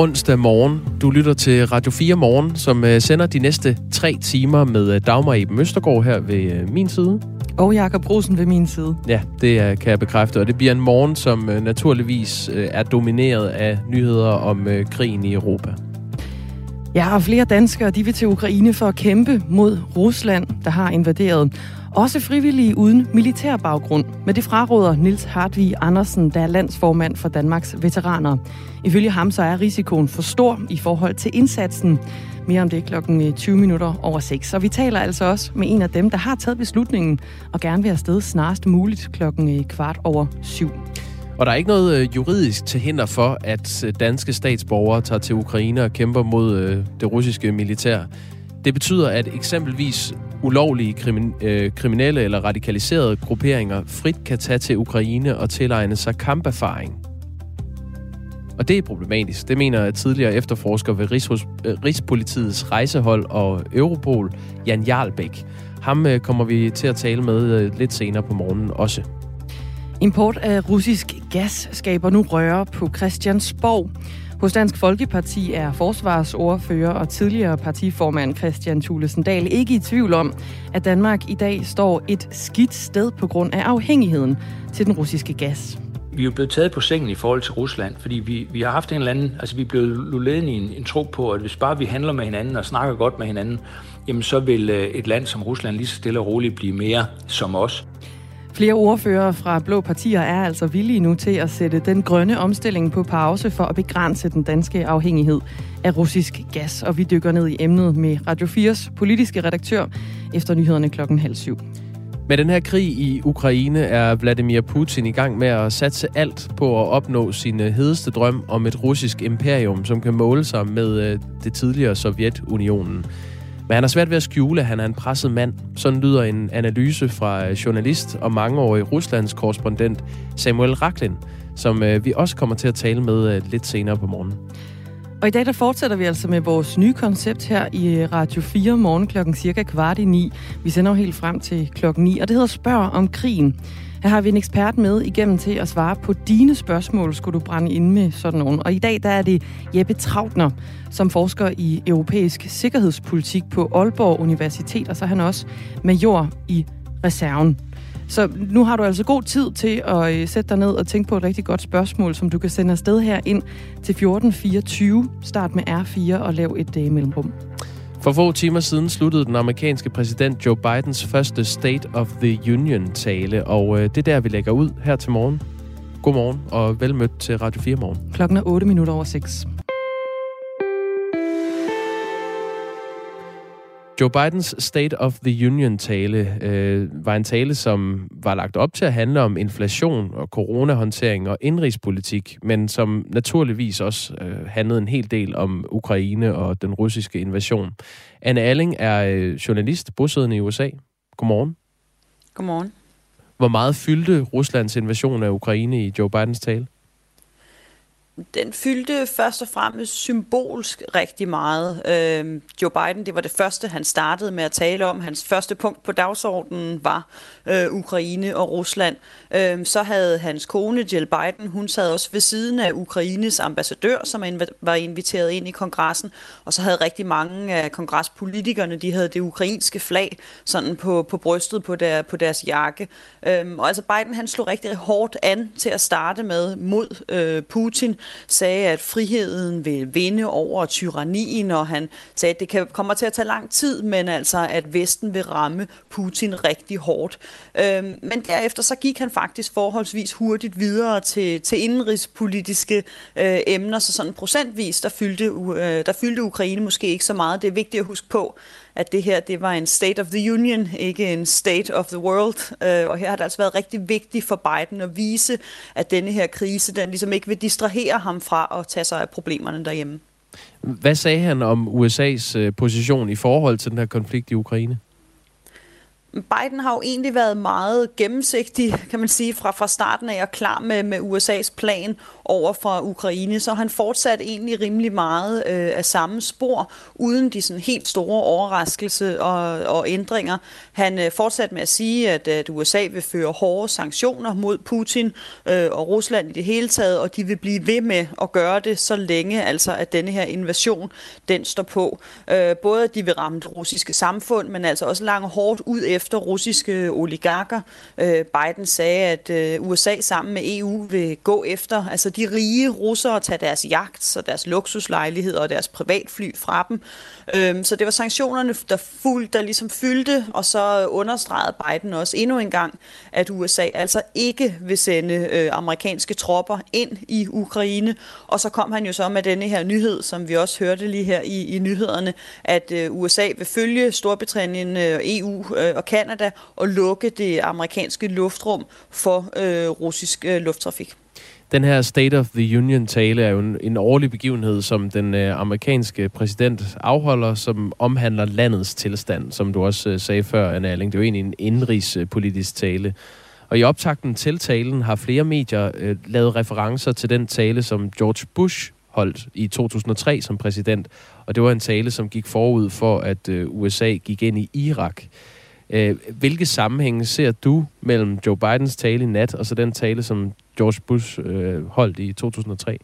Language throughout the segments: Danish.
onsdag morgen. Du lytter til Radio 4 Morgen, som øh, sender de næste tre timer med øh, Dagmar i Møstergaard her ved øh, min side. Og Jakob Rosen ved min side. Ja, det kan jeg bekræfte. Og det bliver en morgen, som naturligvis er domineret af nyheder om krigen i Europa. Ja, og flere danskere de vil til Ukraine for at kæmpe mod Rusland, der har invaderet. Også frivillige uden militær baggrund. Men det fraråder Nils Hartvig Andersen, der er landsformand for Danmarks veteraner. Ifølge ham så er risikoen for stor i forhold til indsatsen. Mere om det klokken øh, 20 minutter over 6. Og vi taler altså også med en af dem, der har taget beslutningen og gerne vil afsted snarest muligt klokken øh, kvart over 7. Og der er ikke noget øh, juridisk til hinder for, at danske statsborgere tager til Ukraine og kæmper mod det russiske militær. Det betyder, at eksempelvis ulovlige krimin- øh, kriminelle eller radikaliserede grupperinger frit kan tage til Ukraine og tilegne sig kamperfaring. Og det er problematisk. Det mener tidligere efterforsker ved Rigshus, øh, Rigspolitiets rejsehold og Europol, Jan Jarlbæk. Ham øh, kommer vi til at tale med øh, lidt senere på morgenen også. Import af russisk gas skaber nu røre på Christiansborg. Hos Dansk Folkeparti er forsvarsordfører og tidligere partiformand Christian Thulesen Dahl ikke i tvivl om, at Danmark i dag står et skidt sted på grund af afhængigheden til den russiske gas. Vi er jo blevet taget på sengen i forhold til Rusland, fordi vi, vi har haft en eller anden, altså vi er blevet lullet i en, en tro på, at hvis bare vi handler med hinanden og snakker godt med hinanden, jamen så vil øh, et land som Rusland lige så stille og roligt blive mere som os. Flere ordfører fra blå partier er altså villige nu til at sætte den grønne omstilling på pause for at begrænse den danske afhængighed af russisk gas. Og vi dykker ned i emnet med Radio 4's politiske redaktør efter nyhederne klokken halv syv. Med den her krig i Ukraine er Vladimir Putin i gang med at satse alt på at opnå sin øh, hedeste drøm om et russisk imperium, som kan måle sig med øh, det tidligere Sovjetunionen. Men han har svært ved at skjule, at han er en presset mand. Sådan lyder en analyse fra øh, journalist og mangeårig Ruslands korrespondent Samuel Raklin, som øh, vi også kommer til at tale med øh, lidt senere på morgenen. Og i dag der fortsætter vi altså med vores nye koncept her i Radio 4 morgen klokken cirka kvart i ni. Vi sender jo helt frem til klokken 9, og det hedder Spørg om krigen. Her har vi en ekspert med igennem til at svare på dine spørgsmål, skulle du brænde ind med sådan nogen. Og i dag der er det Jeppe Trautner, som forsker i europæisk sikkerhedspolitik på Aalborg Universitet, og så er han også major i reserven. Så nu har du altså god tid til at øh, sætte dig ned og tænke på et rigtig godt spørgsmål, som du kan sende afsted her ind til 1424. Start med R4 og lav et dag mellemrum. For få timer siden sluttede den amerikanske præsident Joe Bidens første State of the Union-tale, og øh, det er der, vi lægger ud her til morgen. Godmorgen og velmødt til Radio 4 morgen. Klokken er 8 minutter over 6. Joe Bidens State of the Union-tale øh, var en tale, som var lagt op til at handle om inflation og coronahåndtering og indrigspolitik, men som naturligvis også øh, handlede en hel del om Ukraine og den russiske invasion. Anne Alling er øh, journalist bosiddende i USA. Godmorgen. Godmorgen. Hvor meget fyldte Ruslands invasion af Ukraine i Joe Bidens tale? Den fyldte først og fremmest symbolsk rigtig meget. Øh, Joe Biden, det var det første, han startede med at tale om. Hans første punkt på dagsordenen var øh, Ukraine og Rusland. Øh, så havde hans kone, Jill Biden, hun sad også ved siden af Ukraines ambassadør, som var inviteret ind i kongressen. Og så havde rigtig mange af kongrespolitikerne, de havde det ukrainske flag sådan på, på brystet på, der, på deres jakke. Øh, og altså Biden, han slog rigtig hårdt an til at starte med mod øh, Putin sagde, at friheden vil vinde over tyrannien, og han sagde, at det kan, kommer til at tage lang tid, men altså, at Vesten vil ramme Putin rigtig hårdt. Øhm, men derefter så gik han faktisk forholdsvis hurtigt videre til, til indenrigspolitiske øh, emner, så sådan procentvis, der fyldte, øh, der fyldte Ukraine måske ikke så meget. Det er vigtigt at huske på, at det her det var en State of the Union, ikke en State of the World. Øh, og her har det altså været rigtig vigtigt for Biden at vise, at denne her krise, den ligesom ikke vil distrahere ham fra at tage sig af problemerne derhjemme. Hvad sagde han om USA's øh, position i forhold til den her konflikt i Ukraine? Biden har jo egentlig været meget gennemsigtig, kan man sige, fra, fra starten af og klar med, med USA's plan over for Ukraine, så han fortsat egentlig rimelig meget øh, af samme spor, uden de sådan helt store overraskelse og, og ændringer. Han øh, fortsat med at sige, at, at USA vil føre hårde sanktioner mod Putin øh, og Rusland i det hele taget, og de vil blive ved med at gøre det så længe, altså at denne her invasion, den står på. Øh, både at de vil ramme det russiske samfund, men altså også langt hårdt ud efter efter russiske oligarker. Øh, Biden sagde, at øh, USA sammen med EU vil gå efter altså de rige russere, tage deres jagt og deres luksuslejligheder og deres privatfly fra dem. Øh, så det var sanktionerne, der, fuld, der ligesom fyldte, og så understregede Biden også endnu en gang, at USA altså ikke vil sende øh, amerikanske tropper ind i Ukraine. Og så kom han jo så med denne her nyhed, som vi også hørte lige her i, i nyhederne, at øh, USA vil følge Storbritannien, øh, EU øh, og Kanada og lukke det amerikanske luftrum for øh, russisk øh, lufttrafik. Den her State of the Union-tale er jo en, en årlig begivenhed, som den øh, amerikanske præsident afholder, som omhandler landets tilstand, som du også øh, sagde før, Anna Erling. Det er jo egentlig en indrigspolitisk tale. Og i optakten til talen har flere medier øh, lavet referencer til den tale, som George Bush holdt i 2003 som præsident. Og det var en tale, som gik forud for, at øh, USA gik ind i Irak. Øh, hvilke sammenhænge ser du mellem Joe Bidens tale i nat og så den tale, som George Bush øh, holdt i 2003?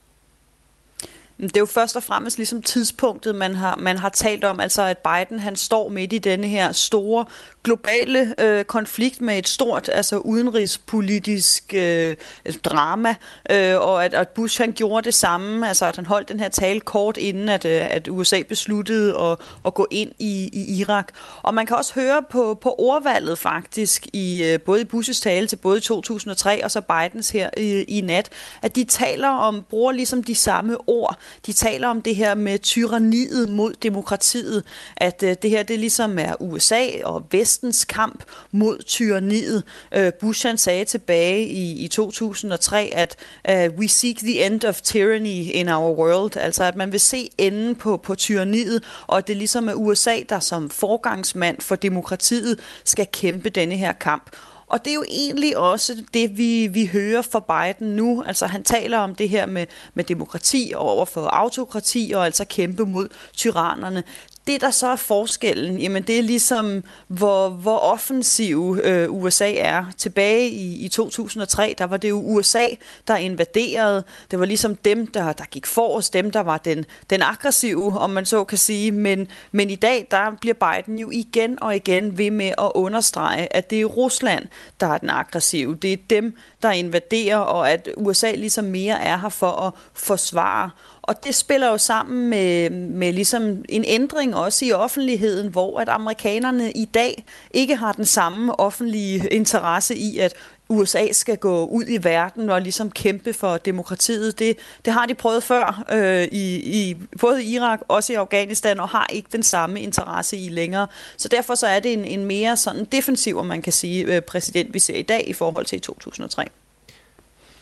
Det er jo først og fremmest ligesom tidspunktet, man har, man har talt om, altså at Biden han står midt i denne her store globale øh, konflikt med et stort altså udenrigspolitisk øh, drama, øh, og at, at Bush han gjorde det samme, altså at han holdt den her tale kort inden, at, øh, at USA besluttede at, at gå ind i, i Irak. Og man kan også høre på, på ordvalget faktisk, i øh, både i Bushes tale til både 2003 og så Bidens her i, i nat, at de taler om, bruger ligesom de samme ord. De taler om det her med tyranniet mod demokratiet, at øh, det her det ligesom er USA og Vestens kamp mod tyranniet. Øh, Bush han sagde tilbage i, i 2003, at øh, we seek the end of tyranny in our world, altså at man vil se enden på, på tyranniet, og at det ligesom er USA, der som forgangsmand for demokratiet skal kæmpe denne her kamp. Og det er jo egentlig også det, vi, vi hører fra Biden nu. Altså han taler om det her med, med demokrati og overfor autokrati og altså kæmpe mod tyrannerne det, der så er forskellen, jamen det er ligesom, hvor, hvor offensiv øh, USA er. Tilbage i, i 2003, der var det jo USA, der invaderede. Det var ligesom dem, der, der gik forrest, dem, der var den, den aggressive, om man så kan sige. Men, men i dag, der bliver Biden jo igen og igen ved med at understrege, at det er Rusland, der er den aggressive. Det er dem, der invaderer, og at USA ligesom mere er her for at forsvare. Og det spiller jo sammen med, med ligesom en ændring også i offentligheden, hvor at amerikanerne i dag ikke har den samme offentlige interesse i, at USA skal gå ud i verden og ligesom kæmpe for demokratiet. Det, det har de prøvet før, øh, i, i, både i Irak, også i Afghanistan, og har ikke den samme interesse i længere. Så derfor så er det en, en mere sådan defensiv, om man kan sige, øh, præsident, vi ser i dag i forhold til 2003.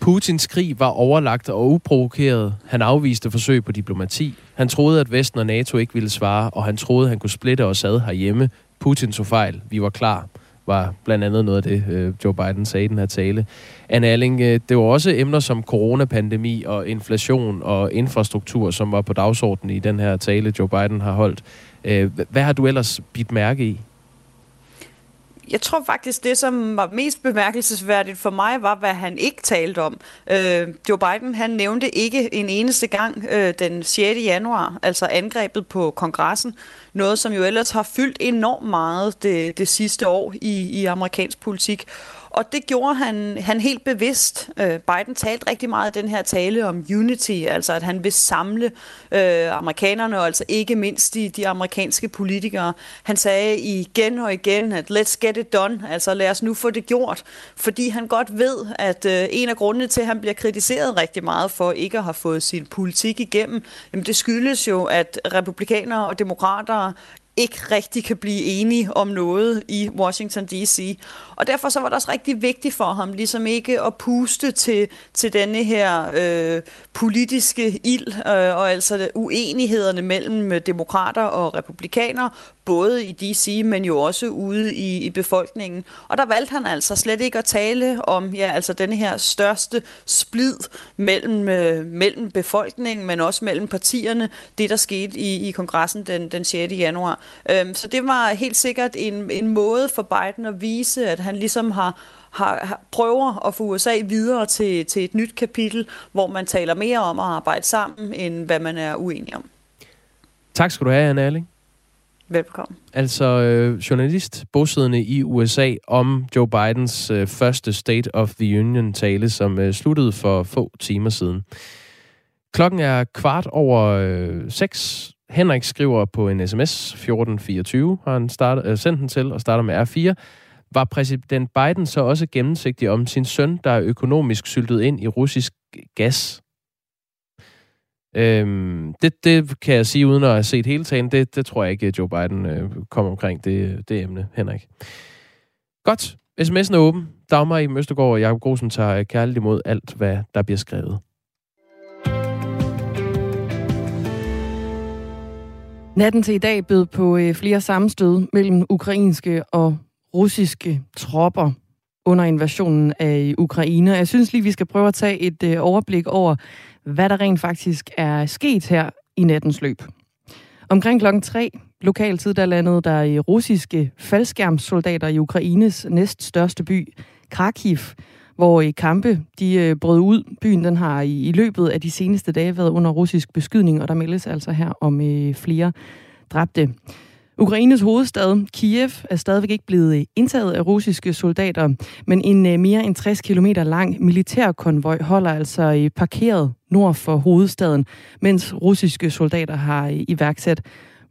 Putins krig var overlagt og uprovokeret. Han afviste forsøg på diplomati. Han troede, at Vesten og NATO ikke ville svare, og han troede, at han kunne splitte os ad herhjemme. Putin så fejl. Vi var klar var blandt andet noget af det, øh, Joe Biden sagde i den her tale. Anne Alling, øh, det var også emner som coronapandemi og inflation og infrastruktur, som var på dagsordenen i den her tale, Joe Biden har holdt. Øh, hvad har du ellers bidt mærke i? Jeg tror faktisk, det som var mest bemærkelsesværdigt for mig, var, hvad han ikke talte om. Øh, Joe Biden, han nævnte ikke en eneste gang øh, den 6. januar, altså angrebet på kongressen. Noget, som jo ellers har fyldt enormt meget det, det sidste år i, i amerikansk politik. Og det gjorde han, han helt bevidst. Øh, Biden talte rigtig meget i den her tale om unity, altså at han vil samle øh, amerikanerne, og altså ikke mindst de, de amerikanske politikere. Han sagde igen og igen, at let's get it done, altså lad os nu få det gjort, fordi han godt ved, at øh, en af grundene til, at han bliver kritiseret rigtig meget for ikke at have fået sin politik igennem, jamen det skyldes jo, at republikanere og demokrater ikke rigtig kan blive enige om noget i Washington D.C. Og derfor så var det også rigtig vigtigt for ham ligesom ikke at puste til, til denne her øh, politiske ild, øh, og altså uenighederne mellem øh, demokrater og republikanere, både i D.C., men jo også ude i, i befolkningen. Og der valgte han altså slet ikke at tale om ja, altså denne her største splid mellem, øh, mellem befolkningen, men også mellem partierne, det der skete i, i kongressen den, den 6. januar. Øhm, så det var helt sikkert en, en måde for Biden at vise, at han ligesom har, har, har, prøver at få USA videre til, til et nyt kapitel, hvor man taler mere om at arbejde sammen, end hvad man er uenig om. Tak skal du have, Anne Erling. Velkommen. Altså øh, journalist bosiddende i USA om Joe Bidens øh, første State of the Union-tale, som øh, sluttede for få timer siden. Klokken er kvart over øh, seks. Henrik skriver på en sms 1424, har han startet, øh, sendt den til og starter med R4. Var præsident Biden så også gennemsigtig om sin søn, der er økonomisk syltet ind i russisk gas? Øhm, det, det kan jeg sige uden at have set hele talen. Det, det tror jeg ikke, Joe Biden øh, kommer omkring det, det emne, Henrik. Godt. SMS'en er åben. Dagmar i Møstergaard og Jacob Grosen tager kærligt imod alt, hvad der bliver skrevet. Natten til i dag bød på øh, flere sammenstød mellem ukrainske og russiske tropper under invasionen af øh, Ukraine. Jeg synes lige, vi skal prøve at tage et øh, overblik over, hvad der rent faktisk er sket her i nattens løb. Omkring klokken 3 lokal tid, der landede der russiske faldskærmssoldater i Ukraines næststørste by, Kharkiv, hvor i kampe de øh, brød ud. Byen den har i, i løbet af de seneste dage været under russisk beskydning, og der meldes altså her om øh, flere dræbte. Ukraines hovedstad, Kiev, er stadigvæk ikke blevet øh, indtaget af russiske soldater, men en øh, mere end 60 km lang militærkonvoj holder altså øh, parkeret nord for hovedstaden, mens russiske soldater har iværksat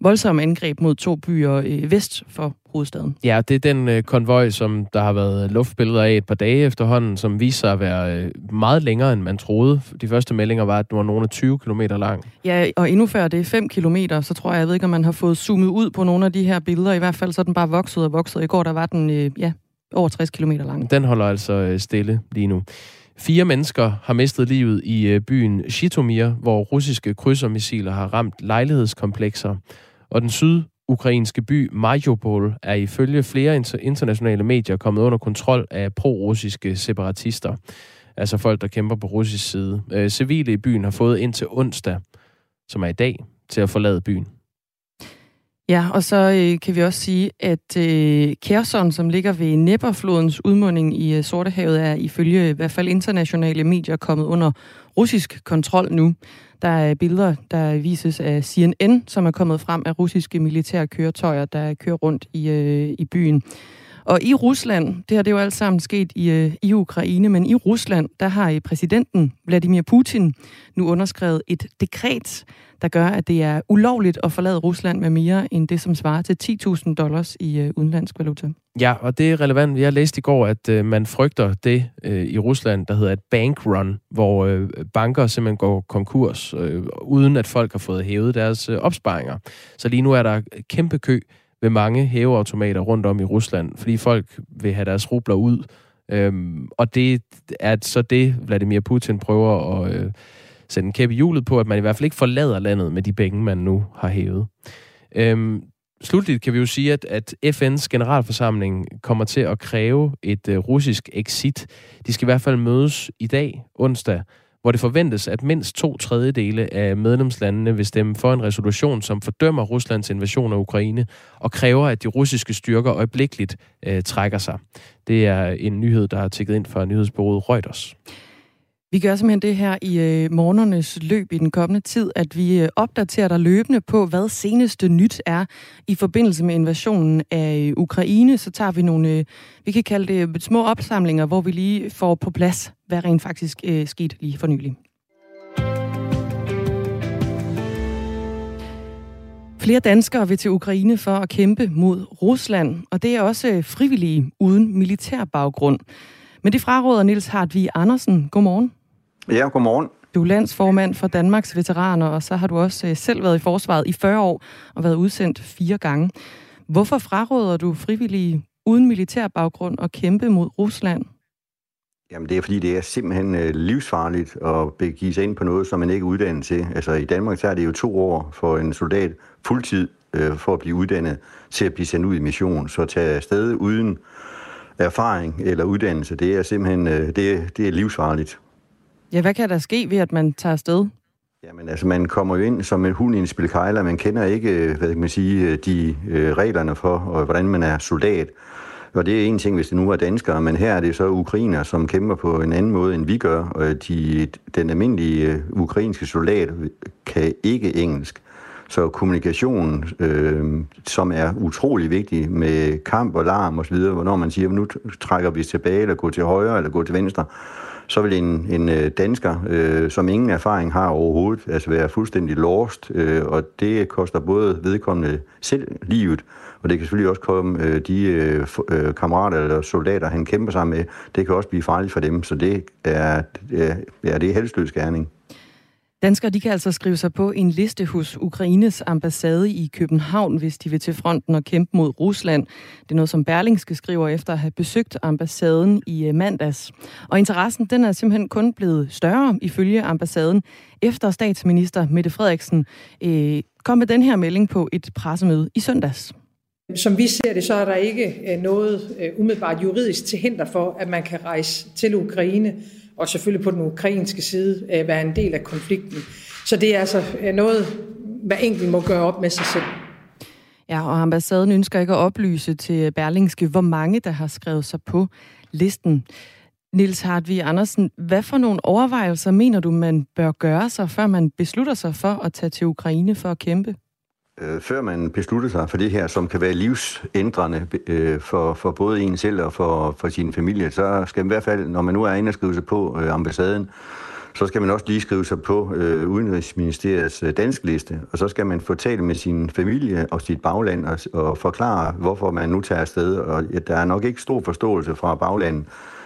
voldsomme angreb mod to byer vest for hovedstaden. Ja, det er den øh, konvoj, som der har været luftbilleder af et par dage efterhånden, som viser sig at være øh, meget længere, end man troede. De første meldinger var, at den var nogle af 20 km lang. Ja, og endnu før det er 5 km, så tror jeg, jeg ved ikke, om man har fået zoomet ud på nogle af de her billeder. I hvert fald så er den bare vokset og vokset. I går der var den, øh, ja, over 60 km lang. Den holder altså øh, stille lige nu. Fire mennesker har mistet livet i øh, byen Shitomir, hvor russiske krydsermissiler har ramt lejlighedskomplekser. Og den syd ukrainske by Mariupol er ifølge flere internationale medier kommet under kontrol af pro-russiske separatister. Altså folk, der kæmper på russisk side. Øh, civile i byen har fået indtil onsdag, som er i dag, til at forlade byen. Ja, og så øh, kan vi også sige, at øh, Kherson, som ligger ved Dnepr-flodens udmunding i øh, Sortehavet, er ifølge i hvert fald internationale medier kommet under russisk kontrol nu. Der er billeder, der vises af CNN, som er kommet frem af russiske militære køretøjer, der kører rundt i, øh, i byen. Og i Rusland, det har det jo alt sammen sket i, øh, i Ukraine, men i Rusland, der har øh, præsidenten Vladimir Putin nu underskrevet et dekret, der gør, at det er ulovligt at forlade Rusland med mere end det, som svarer til 10.000 dollars i øh, udenlandsk valuta. Ja, og det er relevant. Jeg læste i går, at øh, man frygter det øh, i Rusland, der hedder et bankrun, hvor øh, banker simpelthen går konkurs, øh, uden at folk har fået hævet deres øh, opsparinger. Så lige nu er der kæmpe kø ved mange hæveautomater rundt om i Rusland, fordi folk vil have deres rubler ud. Øhm, og det er så det, Vladimir Putin prøver at øh, sætte en kæp i hjulet på, at man i hvert fald ikke forlader landet med de penge, man nu har hævet. Øhm, slutligt kan vi jo sige, at, at FN's generalforsamling kommer til at kræve et øh, russisk exit. De skal i hvert fald mødes i dag, onsdag, hvor det forventes, at mindst to tredjedele af medlemslandene vil stemme for en resolution, som fordømmer Ruslands invasion af Ukraine og kræver, at de russiske styrker øjeblikkeligt øh, trækker sig. Det er en nyhed, der er tækket ind fra nyhedsbureauet Reuters. Vi gør simpelthen det her i øh, morgenernes løb i den kommende tid, at vi øh, opdaterer dig løbende på, hvad seneste nyt er i forbindelse med invasionen af øh, Ukraine. Så tager vi nogle, øh, vi kan kalde det øh, små opsamlinger, hvor vi lige får på plads, hvad rent faktisk øh, skete lige for nylig. Flere danskere vil til Ukraine for at kæmpe mod Rusland, og det er også øh, frivillige uden militær baggrund. Men det fraråder Nils Hartvig Andersen. Godmorgen. Ja, godmorgen. Du er landsformand for Danmarks Veteraner, og så har du også øh, selv været i forsvaret i 40 år og været udsendt fire gange. Hvorfor fraråder du frivillige uden militær baggrund at kæmpe mod Rusland? Jamen det er fordi, det er simpelthen øh, livsfarligt at begive sig ind på noget, som man ikke er uddannet til. Altså i Danmark så er det jo to år for en soldat fuldtid øh, for at blive uddannet til at blive sendt ud i mission. Så at tage afsted uden erfaring eller uddannelse, det er simpelthen øh, det det er livsfarligt. Ja, hvad kan der ske ved, at man tager afsted? Jamen altså, man kommer jo ind som en hund i en spilkejler. Man kender ikke, øh, hvad kan man sige, øh, de øh, reglerne for, og hvordan man er soldat. Og det er en ting, hvis det nu er danskere, men her er det så ukrainer, som kæmper på en anden måde, end vi gør. Og de, den almindelige øh, ukrainske soldat kan ikke engelsk. Så kommunikation, øh, som er utrolig vigtig med kamp og larm osv., hvornår man siger, nu trækker vi tilbage, eller går til højre, eller går til venstre, så vil en, en øh, dansker, øh, som ingen erfaring har overhovedet, altså være fuldstændig lost, øh, og det koster både vedkommende selv livet, og det kan selvfølgelig også komme øh, de øh, øh kammerater eller soldater, han kæmper sammen med, det kan også blive farligt for dem, så det er, ja, det er helsløs gerning. Danskere de kan altså skrive sig på en liste hos Ukraines ambassade i København, hvis de vil til fronten og kæmpe mod Rusland. Det er noget, som Berlingske skriver efter at have besøgt ambassaden i øh, mandags. Og interessen den er simpelthen kun blevet større ifølge ambassaden, efter statsminister Mette Frederiksen øh, kom med den her melding på et pressemøde i søndags. Som vi ser det, så er der ikke øh, noget øh, umiddelbart juridisk til hinder for, at man kan rejse til Ukraine og selvfølgelig på den ukrainske side øh, være en del af konflikten. Så det er altså øh, noget, hver enkelt må gøre op med sig selv. Ja, og ambassaden ønsker ikke at oplyse til Berlingske, hvor mange der har skrevet sig på listen. Nils Hartvig Andersen, hvad for nogle overvejelser mener du, man bør gøre sig, før man beslutter sig for at tage til Ukraine for at kæmpe? Øh, før man beslutter sig for det her, som kan være livsændrende øh, for, for både en selv og for, for sin familie, så skal man i hvert fald, når man nu er inde og skrive sig på øh, ambassaden, så skal man også lige skrive sig på øh, Udenrigsministeriets øh, dansk liste, og så skal man få talt med sin familie og sit bagland og, og forklare, hvorfor man nu tager afsted. Og ja, der er nok ikke stor forståelse fra baglandet,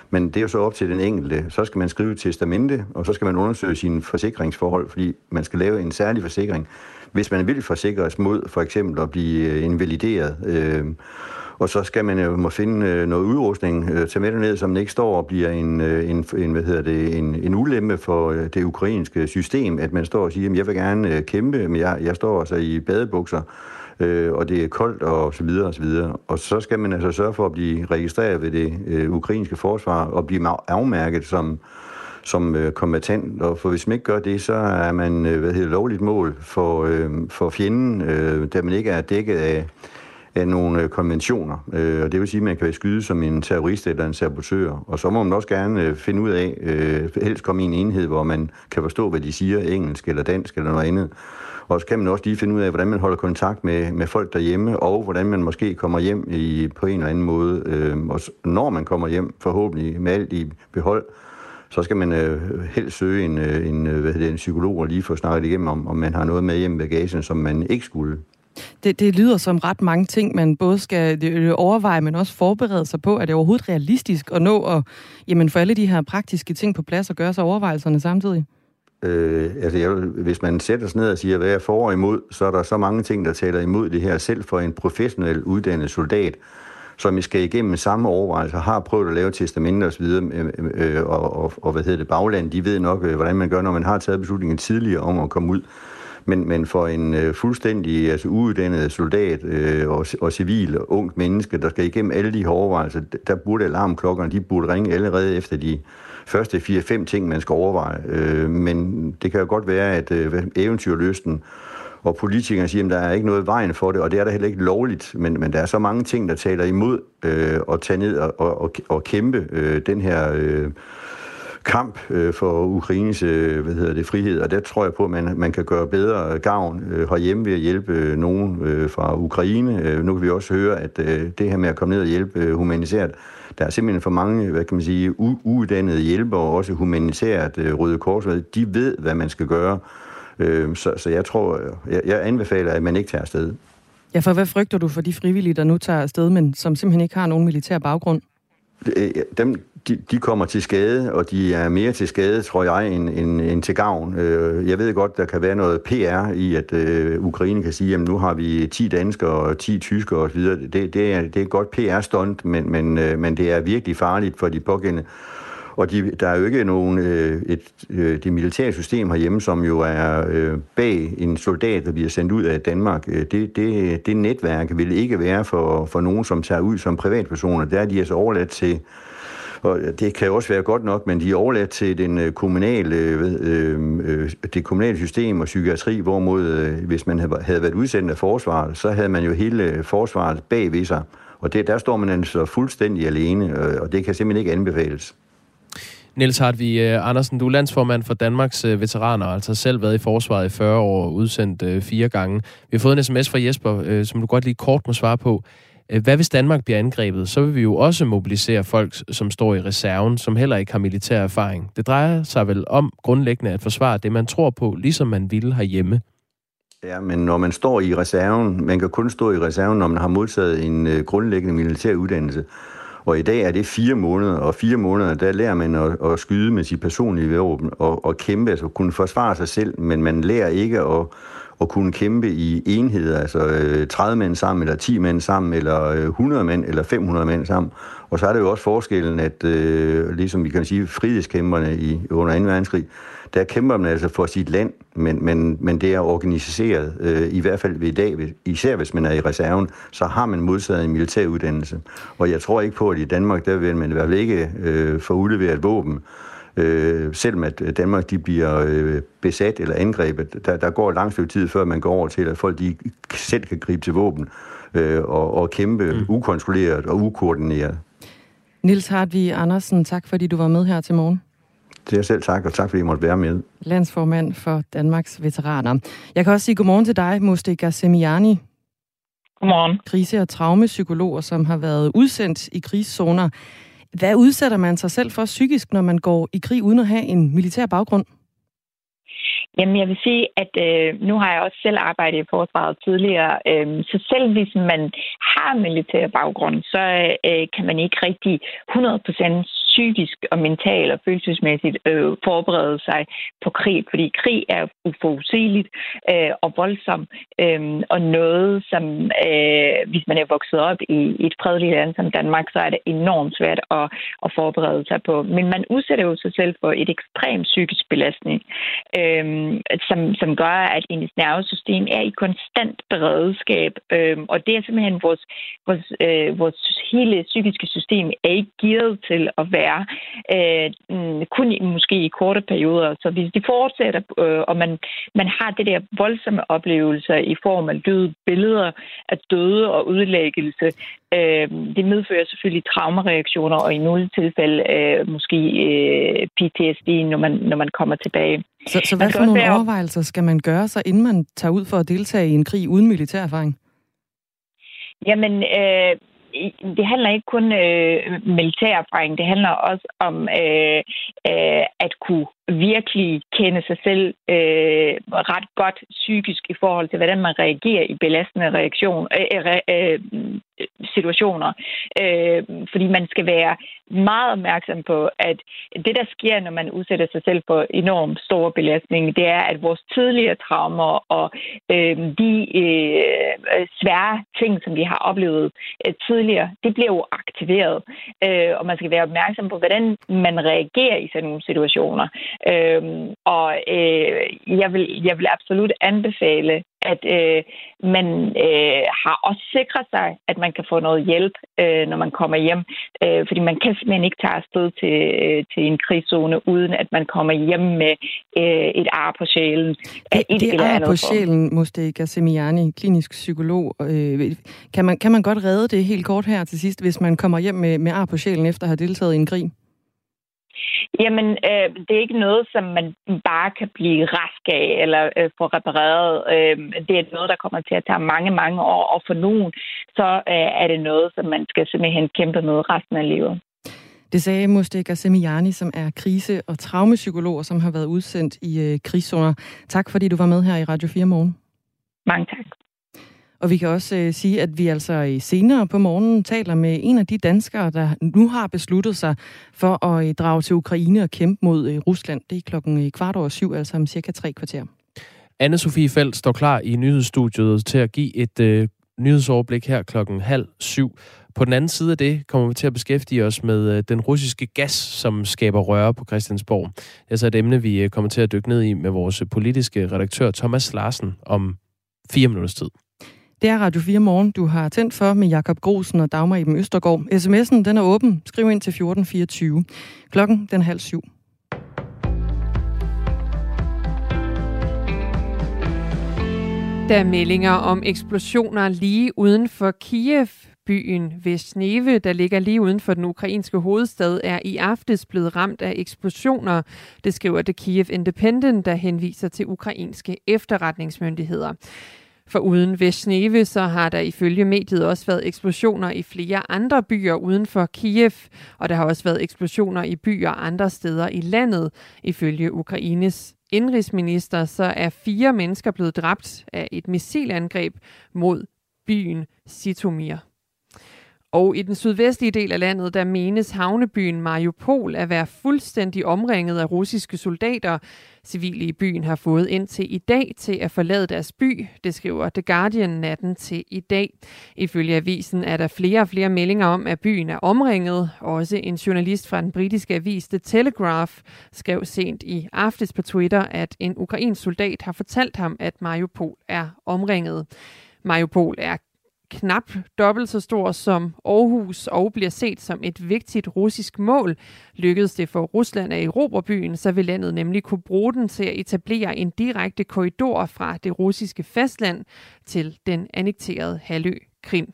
men det er jo så op til den enkelte. Så skal man skrive testamente, og så skal man undersøge sine forsikringsforhold, fordi man skal lave en særlig forsikring, hvis man vil forsikres mod for eksempel at blive øh, invalideret. Øh, og så skal man jo må finde øh, noget udrustning øh, tage med ned, som ikke står og bliver en, en, en, hvad hedder det, en, en ulempe for det ukrainske system, at man står og siger, at jeg vil gerne kæmpe, men jeg, jeg står altså i badebukser, øh, og det er koldt og så videre og så videre. Og så skal man altså sørge for at blive registreret ved det øh, ukrainske forsvar og blive afmærket som som øh, kombatant, og for hvis man ikke gør det, så er man øh, hvad hedder, lovligt mål for, øh, for fjenden, øh, da man ikke er dækket af, af nogle øh, konventioner. Øh, og det vil sige, at man kan være skyde som en terrorist eller en sabotør. Og så må man også gerne øh, finde ud af, øh, helst komme i en enhed, hvor man kan forstå, hvad de siger, engelsk eller dansk eller noget andet. Og så kan man også lige finde ud af, hvordan man holder kontakt med, med folk derhjemme, og hvordan man måske kommer hjem i, på en eller anden måde. Øh, og når man kommer hjem, forhåbentlig med alt i behold, så skal man øh, helst søge en, øh, en, øh, hvad hedder en psykolog og lige få snakket igennem, om, om man har noget med hjem i bagagen, som man ikke skulle. Det, det lyder som ret mange ting, man både skal overveje, men også forberede sig på. Er det overhovedet realistisk at nå at jamen, få alle de her praktiske ting på plads og gøre sig overvejelserne samtidig? Øh, altså jeg, hvis man sætter sig ned og siger, hvad er for og imod, så er der så mange ting, der taler imod det her. Selv for en professionel uddannet soldat, som skal igennem samme overvejelse, har prøvet at lave testamenter osv., øh, øh, og, og, og hvad hedder det, bagland, de ved nok, øh, hvordan man gør, når man har taget beslutningen tidligere om at komme ud. Men, men for en øh, fuldstændig altså, uuddannet soldat øh, og, og civil og ungt menneske, der skal igennem alle de her overvejelser, der burde alarmklokkerne, de burde ringe allerede efter de første 4-5 ting, man skal overveje. Øh, men det kan jo godt være, at øh, eventyrlysten hvor politikerne siger, at der er ikke noget vejen for det, og det er der heller ikke lovligt, men, men der er så mange ting, der taler imod øh, at tage ned og, og, og kæmpe øh, den her øh, kamp øh, for Ukraines øh, hvad hedder det, frihed, og der tror jeg på, at man, man kan gøre bedre gavn øh, herhjemme ved at hjælpe øh, nogen øh, fra Ukraine. Øh, nu kan vi også høre, at øh, det her med at komme ned og hjælpe øh, humanitært, der er simpelthen for mange, hvad kan man sige, uuddannede hjælpere, og også humanitært øh, Røde Kors, de ved, hvad man skal gøre, Øh, så, så jeg tror, jeg, jeg anbefaler, at man ikke tager afsted. Ja, for hvad frygter du for de frivillige, der nu tager afsted, men som simpelthen ikke har nogen militær baggrund? Øh, dem, de, de kommer til skade, og de er mere til skade, tror jeg, end, end, end til gavn. Øh, jeg ved godt, der kan være noget PR i, at øh, Ukraine kan sige, at nu har vi 10 danskere og 10 tyskere osv. Det, det, er, det er et godt PR-stunt, men, men, øh, men det er virkelig farligt for de pågældende. Og de, der er jo ikke nogen, øh, et, øh, det militære system herhjemme, som jo er øh, bag en soldat, der bliver sendt ud af Danmark. Øh, det, det, det netværk vil ikke være for, for nogen, som tager ud som privatpersoner. Der er de altså overladt til og det kan også være godt nok, men de er overladt til den øh, kommunale, øh, øh, øh, det kommunale system og psykiatri, hvorimod øh, hvis man havde været udsendt af forsvaret, så havde man jo hele forsvaret bag ved sig. Og det, der står man altså fuldstændig alene, og det kan simpelthen ikke anbefales. Niels Hartvig øh, Andersen, du er landsformand for Danmarks øh, veteraner, altså selv været i forsvaret i 40 år og udsendt øh, fire gange. Vi har fået en sms fra Jesper, som du godt lige kort må svare på. Hvad hvis Danmark bliver angrebet? Så vil vi jo også mobilisere folk, som står i reserven, som heller ikke har militær erfaring. Det drejer sig vel om grundlæggende at forsvare det, man tror på, ligesom man ville herhjemme. Ja, men når man står i reserven, man kan kun stå i reserven, når man har modtaget en grundlæggende militær uddannelse. Og i dag er det fire måneder, og fire måneder, der lærer man at, at skyde med sit personlige våben og, og kæmpe, altså kunne forsvare sig selv, men man lærer ikke at, at kunne kæmpe i enheder, altså øh, 30 mænd sammen, eller 10 mænd sammen, eller øh, 100 mænd, eller 500 mænd sammen. Og så er det jo også forskellen, at øh, ligesom vi kan sige, frihedskæmperne i, under 2. verdenskrig, der kæmper man altså for sit land, men, men, men det er organiseret, øh, i hvert fald ved i dag, især hvis man er i reserven, så har man modtaget en militær uddannelse. Og jeg tror ikke på, at i Danmark, der vil man i hvert fald ikke øh, få udleveret våben, øh, selvom at Danmark de bliver øh, besat eller angrebet. Der, der går et langt stykke tid, før man går over til, at folk de selv kan gribe til våben øh, og, og kæmpe mm. ukontrolleret og ukoordineret. Nils Hartvig Andersen, tak fordi du var med her til morgen. Det er selv tak, og tak fordi I måtte være med. Landsformand for Danmarks Veteraner. Jeg kan også sige godmorgen til dig, Mustega Semiani. Godmorgen. Krise- og traumepsykologer, som har været udsendt i krigszoner. Hvad udsætter man sig selv for psykisk, når man går i krig uden at have en militær baggrund? Jamen, jeg vil sige, at øh, nu har jeg også selv arbejdet i forsvaret tidligere, øh, så selv hvis man har militær baggrund, så øh, kan man ikke rigtig 100% psykisk og mentalt og følelsesmæssigt øh, forberede sig på krig, fordi krig er uforudsigeligt øh, og voldsom, øh, og noget, som øh, hvis man er vokset op i, i et fredeligt land som Danmark, så er det enormt svært at, at forberede sig på. Men man udsætter jo sig selv for et ekstremt psykisk belastning, øh, som, som gør, at ens nervesystem er i konstant beredskab, øh, og det er simpelthen vores, vores, øh, vores hele psykiske system er ikke gearet til at være er, øh, mm, kun i, måske i korte perioder. Så hvis de fortsætter, øh, og man, man har det der voldsomme oplevelser i form af døde billeder af døde og udlæggelse, øh, det medfører selvfølgelig traumareaktioner, og i nogle tilfælde øh, måske øh, PTSD, når man, når man kommer tilbage. Så, så hvad for nogle være... overvejelser skal man gøre sig, inden man tager ud for at deltage i en krig uden militær erfaring? Jamen, øh, det handler ikke kun øh, militær erfaring, det handler også om øh, øh, at kunne virkelig kende sig selv øh, ret godt psykisk i forhold til, hvordan man reagerer i belastende reaktion, øh, øh, øh, situationer. Øh, fordi man skal være meget opmærksom på, at det, der sker, når man udsætter sig selv for enormt stor belastning, det er, at vores tidligere traumer og øh, de øh, svære ting, som vi har oplevet øh, tidligere, det bliver jo aktiveret. Øh, og man skal være opmærksom på, hvordan man reagerer i sådan nogle situationer. Øh, og øh, jeg, vil, jeg vil absolut anbefale at øh, man øh, har også sikret sig, at man kan få noget hjælp, øh, når man kommer hjem. Øh, fordi man kan simpelthen ikke tage afsted til, øh, til en krigszone, uden at man kommer hjem med øh, et ar på sjælen. Det, et det ar på sjælen, Mustega Semiani, klinisk psykolog. Øh, kan, man, kan man godt redde det helt kort her til sidst, hvis man kommer hjem med, med ar på sjælen efter at have deltaget i en krig? Jamen, øh, det er ikke noget, som man bare kan blive rask af eller øh, få repareret. Øh, det er noget, der kommer til at tage mange, mange år, og for nogen, så øh, er det noget, som man skal simpelthen kæmpe med resten af livet. Det sagde Mustega Semiani, som er krise- og traumepsykolog, som har været udsendt i øh, krigszoner. Tak fordi du var med her i Radio 4 morgen. Mange tak. Og vi kan også øh, sige, at vi altså i senere på morgenen taler med en af de danskere, der nu har besluttet sig for at øh, drage til Ukraine og kæmpe mod øh, Rusland. Det er klokken øh, kvart over syv, altså om cirka tre kvarter. anne Sofie Felt står klar i nyhedsstudiet til at give et øh, nyhedsoverblik her klokken halv syv. På den anden side af det kommer vi til at beskæftige os med øh, den russiske gas, som skaber røre på Christiansborg. Det er så et emne, vi øh, kommer til at dykke ned i med vores politiske redaktør Thomas Larsen om fire minutters tid. Det er Radio 4 Morgen, du har tændt for med Jakob Grosen og Dagmar Eben Østergaard. SMS'en den er åben. Skriv ind til 1424. Klokken den er halv syv. Der er meldinger om eksplosioner lige uden for Kiev. Byen Vesneve, der ligger lige uden for den ukrainske hovedstad, er i aftes blevet ramt af eksplosioner. Det skriver The Kiev Independent, der henviser til ukrainske efterretningsmyndigheder. For uden Vesneve, så har der ifølge mediet også været eksplosioner i flere andre byer uden for Kiev, og der har også været eksplosioner i byer andre steder i landet. Ifølge Ukraines indrigsminister, så er fire mennesker blevet dræbt af et missilangreb mod byen Sitomir. Og i den sydvestlige del af landet, der menes havnebyen Mariupol at være fuldstændig omringet af russiske soldater. Civile i byen har fået indtil i dag til at forlade deres by, det skriver The Guardian natten til i dag. Ifølge avisen er der flere og flere meldinger om, at byen er omringet. Også en journalist fra den britiske avis The Telegraph skrev sent i aftes på Twitter, at en ukrainsk soldat har fortalt ham, at Mariupol er omringet. Mariupol er knap dobbelt så stor som Aarhus og bliver set som et vigtigt russisk mål. Lykkedes det for Rusland at erobre byen, så vil landet nemlig kunne bruge den til at etablere en direkte korridor fra det russiske fastland til den annekterede halvø Krim.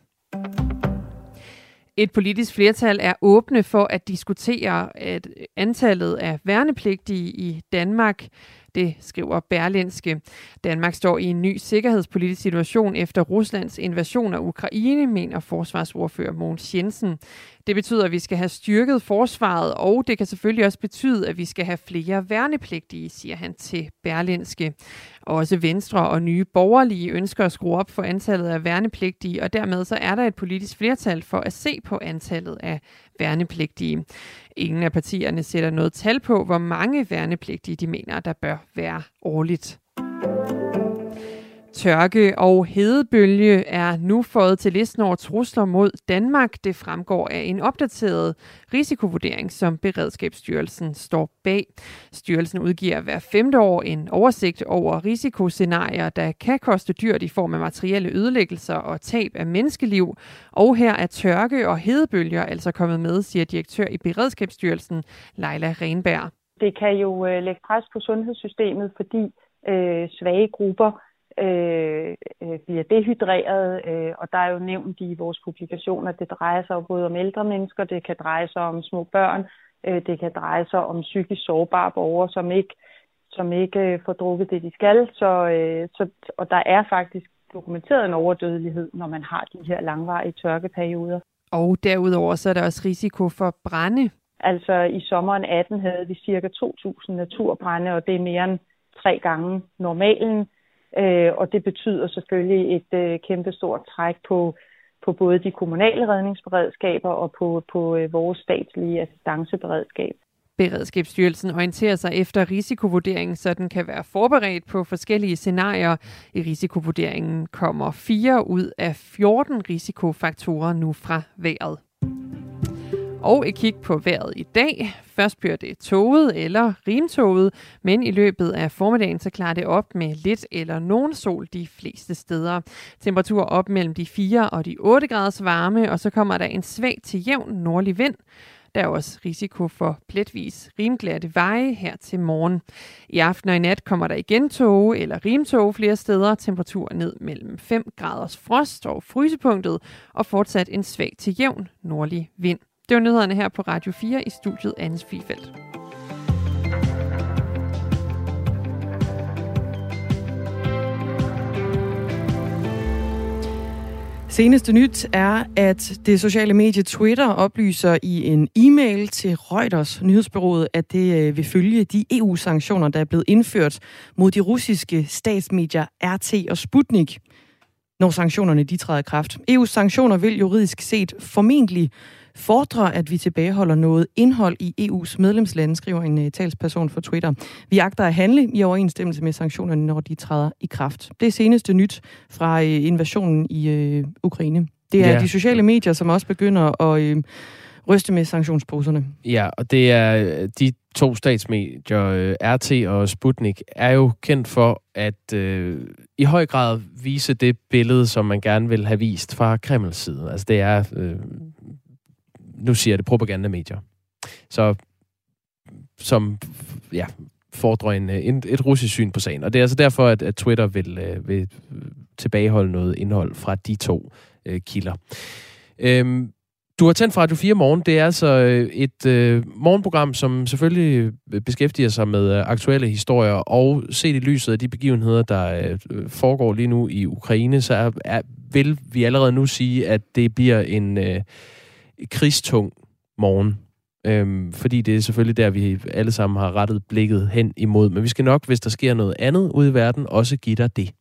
Et politisk flertal er åbne for at diskutere at antallet af værnepligtige i Danmark. Det skriver Berlinske. Danmark står i en ny sikkerhedspolitisk situation efter Ruslands invasion af Ukraine, mener forsvarsordfører Mogens Jensen. Det betyder, at vi skal have styrket forsvaret, og det kan selvfølgelig også betyde, at vi skal have flere værnepligtige, siger han til Berlinske. Også Venstre og nye borgerlige ønsker at skrue op for antallet af værnepligtige, og dermed så er der et politisk flertal for at se på antallet af værnepligtige. Ingen af partierne sætter noget tal på, hvor mange værnepligtige de mener, der bør være årligt. Tørke og hedebølge er nu fået til listen over trusler mod Danmark. Det fremgår af en opdateret risikovurdering, som Beredskabsstyrelsen står bag. Styrelsen udgiver hver femte år en oversigt over risikoscenarier, der kan koste dyrt i form af materielle ødelæggelser og tab af menneskeliv. Og her er tørke og hedebølger altså kommet med, siger direktør i Beredskabsstyrelsen, Leila Renberg. Det kan jo øh, lægge pres på sundhedssystemet, fordi øh, svage grupper øh, øh, bliver dehydreret, øh, og der er jo nævnt i vores publikationer, at det drejer sig jo både om ældre mennesker, det kan dreje sig om små børn, øh, det kan dreje sig om psykisk sårbare borgere, som ikke, som ikke øh, får drukket det, de skal. Så, øh, så, og der er faktisk dokumenteret en overdødelighed, når man har de her langvarige tørkeperioder. Og derudover så er der også risiko for brænde. Altså i sommeren 18 havde vi cirka 2.000 naturbrænde, og det er mere end tre gange normalen. Øh, og det betyder selvfølgelig et øh, kæmpestort træk på, på både de kommunale redningsberedskaber og på, på øh, vores statslige assistanceberedskab. Beredskabsstyrelsen orienterer sig efter risikovurderingen, så den kan være forberedt på forskellige scenarier. I risikovurderingen kommer 4 ud af 14 risikofaktorer nu fra vejret. Og et kig på vejret i dag. Først bliver det toget eller rimtoget, men i løbet af formiddagen så klarer det op med lidt eller nogen sol de fleste steder. Temperatur op mellem de 4 og de 8 graders varme, og så kommer der en svag til jævn nordlig vind. Der er også risiko for pletvis rimglatte veje her til morgen. I aften og i nat kommer der igen tog eller rimtog flere steder. Temperatur ned mellem 5 graders frost og frysepunktet, og fortsat en svag til jævn nordlig vind. Det var nyhederne her på Radio 4 i studiet Annes Fifeldt. Seneste nyt er, at det sociale medie Twitter oplyser i en e-mail til Reuters nyhedsbyrået, at det øh, vil følge de EU-sanktioner, der er blevet indført mod de russiske statsmedier RT og Sputnik. når sanktionerne de træder i kraft. EU's sanktioner vil juridisk set formentlig fordre, at vi tilbageholder noget indhold i EU's medlemslande, skriver en uh, talsperson for Twitter. Vi agter at handle i overensstemmelse med sanktionerne, når de træder i kraft. Det er seneste nyt fra uh, invasionen i uh, Ukraine. Det er ja. de sociale medier, som også begynder at ryste med sanktionsposerne. Ja, og det er de to statsmedier, RT og Sputnik, er jo kendt for at øh, i høj grad vise det billede, som man gerne vil have vist fra Kremls side. Altså det er øh, nu siger jeg det, propagandamedier. Så som ja, fordrer en, en, et russisk syn på sagen. Og det er altså derfor, at, at Twitter vil, øh, vil tilbageholde noget indhold fra de to øh, kilder. Øhm, du har tændt fra Radio 4 Morgen. Det er altså øh, et øh, morgenprogram, som selvfølgelig øh, beskæftiger sig med øh, aktuelle historier, og set i lyset af de begivenheder, der øh, foregår lige nu i Ukraine, så er, er, vil vi allerede nu sige, at det bliver en... Øh, krigstung morgen. Øhm, fordi det er selvfølgelig der, vi alle sammen har rettet blikket hen imod. Men vi skal nok, hvis der sker noget andet ude i verden, også give dig det.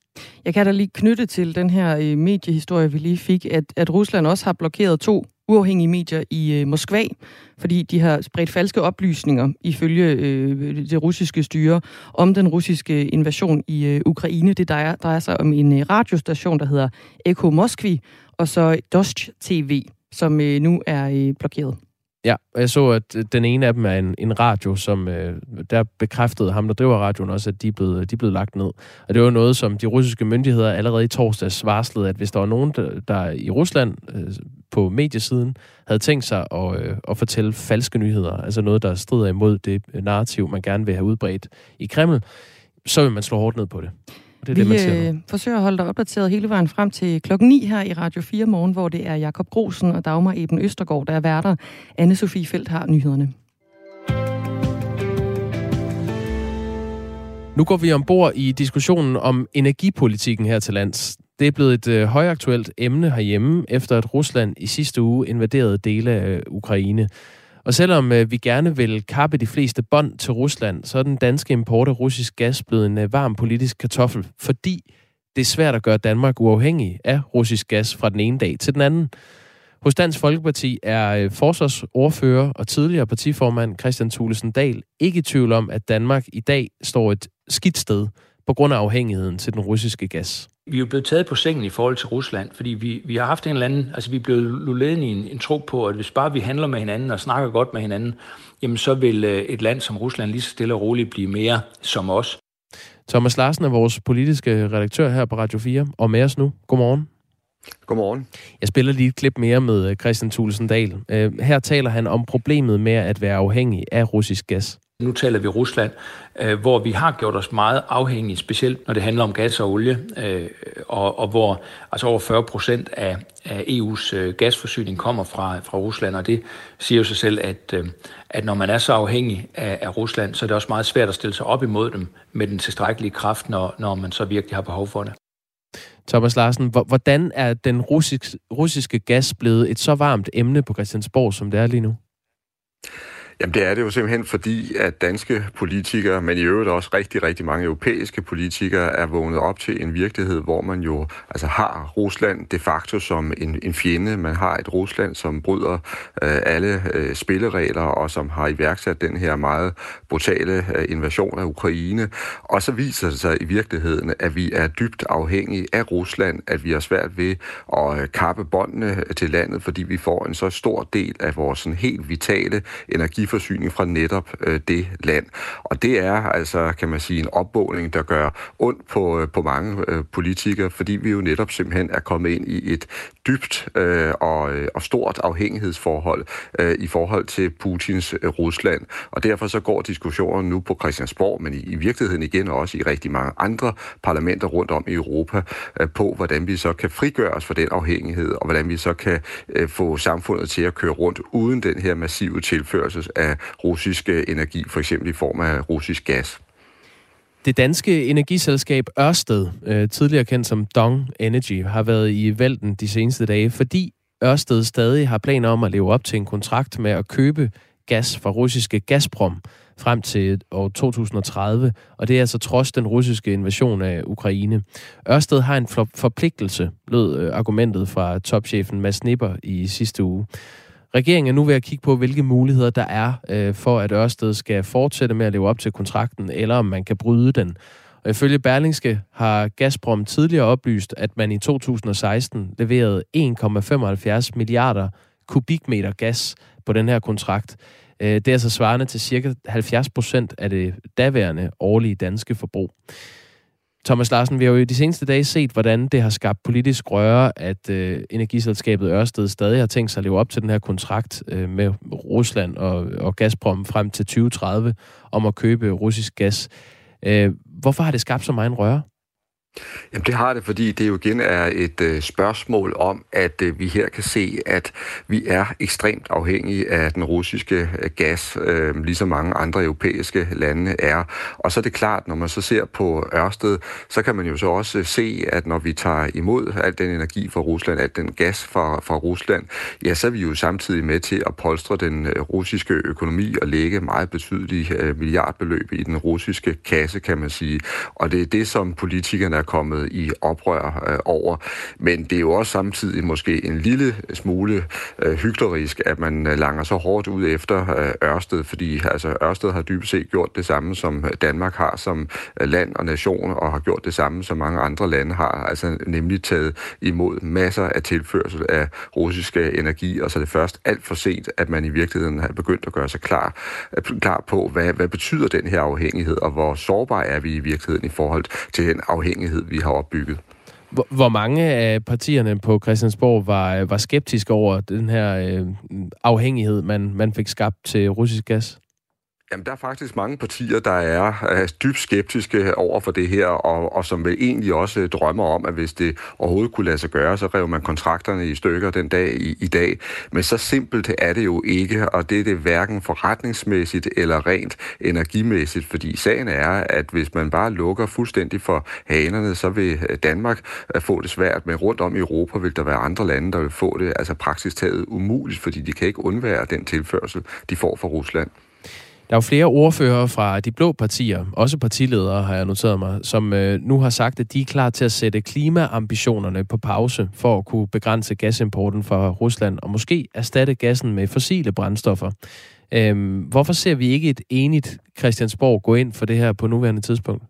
Jeg kan da lige knytte til den her øh, mediehistorie, vi lige fik, at, at Rusland også har blokeret to uafhængige medier i øh, Moskva, fordi de har spredt falske oplysninger ifølge øh, det russiske styre om den russiske invasion i øh, Ukraine. Det drejer, drejer sig om en øh, radiostation, der hedder Eko Moskvi, og så Dost TV som øh, nu er øh, blokeret. Ja, og jeg så, at øh, den ene af dem er en, en radio, som øh, der bekræftede ham, der driver radioen også, at de er, blevet, de er blevet lagt ned. Og det var noget, som de russiske myndigheder allerede i torsdags varslede, at hvis der var nogen, der, der i Rusland øh, på mediesiden havde tænkt sig at, øh, at fortælle falske nyheder, altså noget, der strider imod det narrativ, man gerne vil have udbredt i Kreml, så vil man slå hårdt ned på det. Det er vi det, man ser. Øh, forsøger at holde dig opdateret hele vejen frem til klokken 9 her i Radio 4 morgen, hvor det er Jakob Grosen og Dagmar Eben Østergaard, der er værter. anne Sofie Felt har nyhederne. Nu går vi ombord i diskussionen om energipolitikken her til lands. Det er blevet et øh, højaktuelt emne herhjemme, efter at Rusland i sidste uge invaderede dele af Ukraine. Og selvom øh, vi gerne vil kappe de fleste bånd til Rusland, så er den danske import af russisk gas blevet en øh, varm politisk kartoffel, fordi det er svært at gøre Danmark uafhængig af russisk gas fra den ene dag til den anden. Hos Dansk Folkeparti er øh, forsvarsordfører og tidligere partiformand Christian Thulesen Dahl ikke i tvivl om, at Danmark i dag står et skidt sted på grund af afhængigheden til den russiske gas. Vi er jo blevet taget på sengen i forhold til Rusland, fordi vi, vi har haft en eller anden, altså vi er blevet lullet i en, en tro på, at hvis bare vi handler med hinanden og snakker godt med hinanden, jamen så vil øh, et land som Rusland lige så stille og roligt blive mere som os. Thomas Larsen er vores politiske redaktør her på Radio 4, og med os nu. Godmorgen. Godmorgen. Jeg spiller lige et klip mere med øh, Christian Thulesen Dahl. Øh, her taler han om problemet med at være afhængig af russisk gas. Nu taler vi Rusland, øh, hvor vi har gjort os meget afhængige, specielt når det handler om gas og olie, øh, og, og hvor altså over 40 procent af, af EU's øh, gasforsyning kommer fra, fra Rusland, og det siger jo sig selv, at, øh, at når man er så afhængig af, af Rusland, så er det også meget svært at stille sig op imod dem med den tilstrækkelige kraft, når, når man så virkelig har behov for det. Thomas Larsen, hvordan er den russisk, russiske gas blevet et så varmt emne på Christiansborg, som det er lige nu? Jamen det er det jo simpelthen fordi, at danske politikere, men i øvrigt også rigtig, rigtig mange europæiske politikere, er vågnet op til en virkelighed, hvor man jo altså har Rusland de facto som en, en fjende. Man har et Rusland, som bryder øh, alle øh, spilleregler, og som har iværksat den her meget brutale øh, invasion af Ukraine. Og så viser det sig i virkeligheden, at vi er dybt afhængige af Rusland, at vi har svært ved at øh, kappe båndene til landet, fordi vi får en så stor del af vores sådan, helt vitale energi energiforsyning fra netop øh, det land. Og det er altså, kan man sige, en opvågning, der gør ondt på, øh, på mange øh, politikere, fordi vi jo netop simpelthen er kommet ind i et dybt øh, og, øh, og stort afhængighedsforhold øh, i forhold til Putins øh, Rusland. Og derfor så går diskussionen nu på Christiansborg, men i, i virkeligheden igen også i rigtig mange andre parlamenter rundt om i Europa, øh, på hvordan vi så kan frigøre os fra den afhængighed, og hvordan vi så kan øh, få samfundet til at køre rundt uden den her massive tilførsel af russisk energi, for eksempel i form af russisk gas. Det danske energiselskab Ørsted, øh, tidligere kendt som Dong Energy, har været i vælten de seneste dage, fordi Ørsted stadig har planer om at leve op til en kontrakt med at købe gas fra russiske Gazprom frem til år 2030, og det er altså trods den russiske invasion af Ukraine. Ørsted har en forpligtelse, lød øh, argumentet fra topchefen Mads Nipper i sidste uge. Regeringen er nu ved at kigge på, hvilke muligheder der er øh, for, at Ørsted skal fortsætte med at leve op til kontrakten, eller om man kan bryde den. Og ifølge Berlingske har Gazprom tidligere oplyst, at man i 2016 leverede 1,75 milliarder kubikmeter gas på den her kontrakt. Øh, det er altså svarende til cirka 70 procent af det daværende årlige danske forbrug. Thomas Larsen, vi har jo i de seneste dage set, hvordan det har skabt politisk røre, at øh, energiselskabet Ørsted stadig har tænkt sig at leve op til den her kontrakt øh, med Rusland og, og Gazprom frem til 2030 om at købe russisk gas. Øh, hvorfor har det skabt så meget røre? Jamen det har det, fordi det jo igen er et øh, spørgsmål om, at øh, vi her kan se, at vi er ekstremt afhængige af den russiske øh, gas, øh, ligesom mange andre europæiske lande er. Og så er det klart, når man så ser på Ørsted, så kan man jo så også øh, se, at når vi tager imod al den energi fra Rusland, al den gas fra, fra Rusland, ja, så er vi jo samtidig med til at polstre den øh, russiske økonomi og lægge meget betydelige øh, milliardbeløb i den russiske kasse, kan man sige. Og det er det, som politikerne er kommet i oprør øh, over. Men det er jo også samtidig måske en lille smule øh, hyklerisk, at man øh, langer så hårdt ud efter øh, Ørsted, fordi altså, Ørsted har dybest set gjort det samme, som Danmark har som øh, land og nation, og har gjort det samme, som mange andre lande har, altså nemlig taget imod masser af tilførsel af russiske energi, og så er det først alt for sent, at man i virkeligheden har begyndt at gøre sig klar, øh, klar på, hvad, hvad betyder den her afhængighed, og hvor sårbar er vi i virkeligheden i forhold til den afhængighed, vi har opbygget. Hvor mange af partierne på Christiansborg var, øh, var skeptiske over den her øh, afhængighed, man, man fik skabt til russisk gas? Jamen, der er faktisk mange partier, der er uh, dybt skeptiske over for det her, og, og som vel egentlig også øh, drømmer om, at hvis det overhovedet kunne lade sig gøre, så rev man kontrakterne i stykker den dag i, i dag. Men så simpelt er det jo ikke, og det er det hverken forretningsmæssigt eller rent energimæssigt, fordi sagen er, at hvis man bare lukker fuldstændig for hanerne, så vil øh, Danmark øh, få det svært, men rundt om i Europa vil der være andre lande, der vil få det altså praktisk taget umuligt, fordi de kan ikke undvære den tilførsel, de får fra Rusland. Der er jo flere ordfører fra de blå partier, også partiledere har jeg noteret mig, som øh, nu har sagt, at de er klar til at sætte klimaambitionerne på pause for at kunne begrænse gasimporten fra Rusland og måske erstatte gassen med fossile brændstoffer. Øhm, hvorfor ser vi ikke et enigt Christiansborg gå ind for det her på nuværende tidspunkt?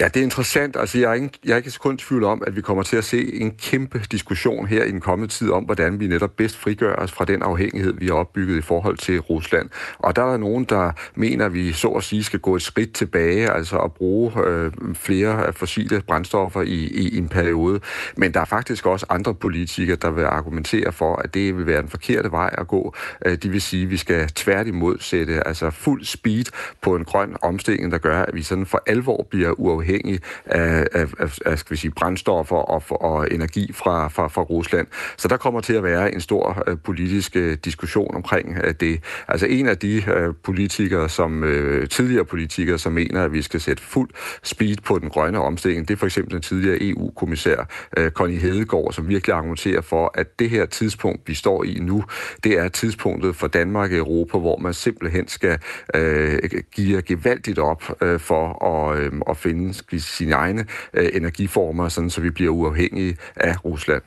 Ja, det er interessant. Altså, jeg er ikke, jeg er ikke kun tvivl om, at vi kommer til at se en kæmpe diskussion her i den kommende tid om, hvordan vi netop bedst frigør os fra den afhængighed, vi har opbygget i forhold til Rusland. Og der er der nogen, der mener, at vi så at sige skal gå et skridt tilbage, altså at bruge øh, flere fossile brændstoffer i, i, en periode. Men der er faktisk også andre politikere, der vil argumentere for, at det vil være den forkerte vej at gå. Øh, de vil sige, at vi skal tværtimod sætte altså fuld speed på en grøn omstilling, der gør, at vi sådan for alvor bliver uafhængige afhængig af, af, af, af skal vi sige, brændstoffer og, og energi fra, fra, fra Rusland. Så der kommer til at være en stor øh, politisk øh, diskussion omkring øh, det. Altså en af de øh, politikere, som øh, tidligere politikere, som mener, at vi skal sætte fuld speed på den grønne omstilling, det er for eksempel den tidligere EU-kommissær øh, Connie Hedegaard, som virkelig argumenterer for, at det her tidspunkt, vi står i nu, det er tidspunktet for Danmark og Europa, hvor man simpelthen skal øh, give gevaldigt op øh, for at, øh, at finde sine egne øh, energiformer, sådan, så vi bliver uafhængige af Rusland.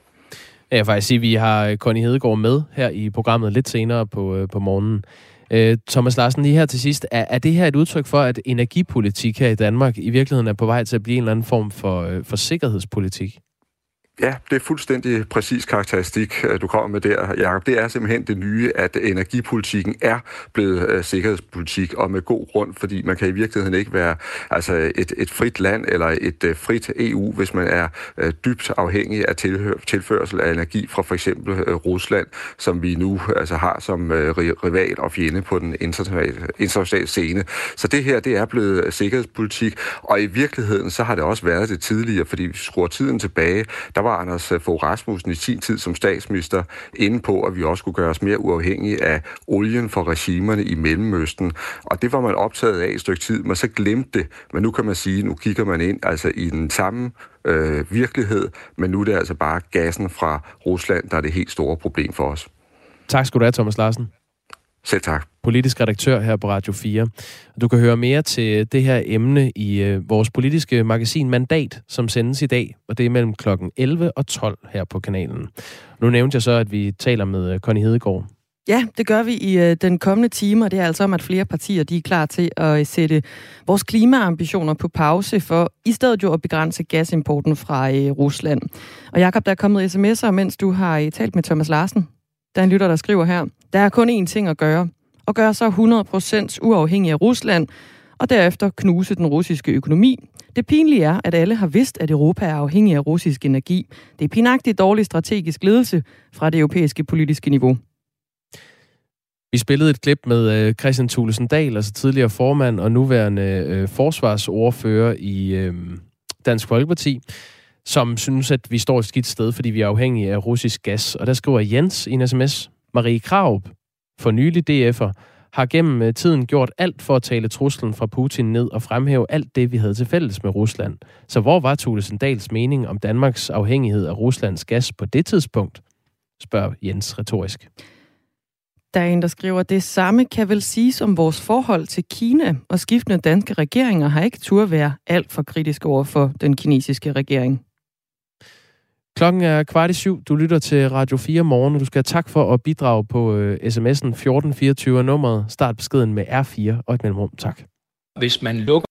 Jeg vil faktisk sige, at vi har øh, Connie Hedegaard med her i programmet lidt senere på, øh, på morgenen. Øh, Thomas Larsen, lige her til sidst. Er, er det her et udtryk for, at energipolitik her i Danmark i virkeligheden er på vej til at blive en eller anden form for, øh, for sikkerhedspolitik? Ja, det er fuldstændig præcis karakteristik, øh, du kommer med der, Jacob. Det er simpelthen det nye, at energipolitikken er blevet øh, sikkerhedspolitik, og med god grund, fordi man kan i virkeligheden ikke være altså et, et frit land eller et øh, frit EU, hvis man er dybt afhængig af tilhør, tilførsel af energi fra for eksempel Rusland, som vi nu altså har som rival og fjende på den internationale, internationale scene. Så det her, det er blevet sikkerhedspolitik, og i virkeligheden så har det også været det tidligere, fordi vi skruer tiden tilbage, der var var Anders øh, Fogh Rasmussen i sin tid som statsminister inde på, at vi også skulle gøre os mere uafhængige af olien for regimerne i Mellemøsten. Og det var man optaget af i et stykke tid, men så glemte det. Men nu kan man sige, nu kigger man ind altså i den samme øh, virkelighed, men nu er det altså bare gassen fra Rusland, der er det helt store problem for os. Tak skal du have, Thomas Larsen. Selv tak. Politisk redaktør her på Radio 4. Du kan høre mere til det her emne i øh, vores politiske magasin Mandat, som sendes i dag, og det er mellem klokken 11 og 12 her på kanalen. Nu nævnte jeg så, at vi taler med øh, Connie Hedegaard. Ja, det gør vi i øh, den kommende time, og det er altså om, at flere partier de er klar til at sætte vores klimaambitioner på pause for i stedet jo at begrænse gasimporten fra øh, Rusland. Og Jakob, der er kommet sms'er, mens du har øh, talt med Thomas Larsen. Der er en lytter, der skriver her. Der er kun én ting at gøre. Og gøre sig 100% uafhængig af Rusland, og derefter knuse den russiske økonomi. Det pinlige er, at alle har vidst, at Europa er afhængig af russisk energi. Det er pinagtigt dårlig strategisk ledelse fra det europæiske politiske niveau. Vi spillede et klip med øh, Christian Thulesen Dahl, altså tidligere formand og nuværende øh, forsvarsordfører i øh, Dansk Folkeparti, som synes, at vi står et skidt sted, fordi vi er afhængige af russisk gas. Og der skriver Jens i en sms, Marie Kraup, for nylig DF'er, har gennem øh, tiden gjort alt for at tale truslen fra Putin ned og fremhæve alt det, vi havde til fælles med Rusland. Så hvor var Thulesen Dals mening om Danmarks afhængighed af Ruslands gas på det tidspunkt? Spørger Jens retorisk. Der er en, der skriver, det samme kan vel siges om vores forhold til Kina, og skiftende danske regeringer har ikke tur være alt for kritiske over for den kinesiske regering. Klokken er kvart i syv. Du lytter til Radio 4 morgen, og du skal have tak for at bidrage på øh, sms'en 1424 nummeret. Start beskeden med R4 og et mellemrum. Tak. Hvis man lukker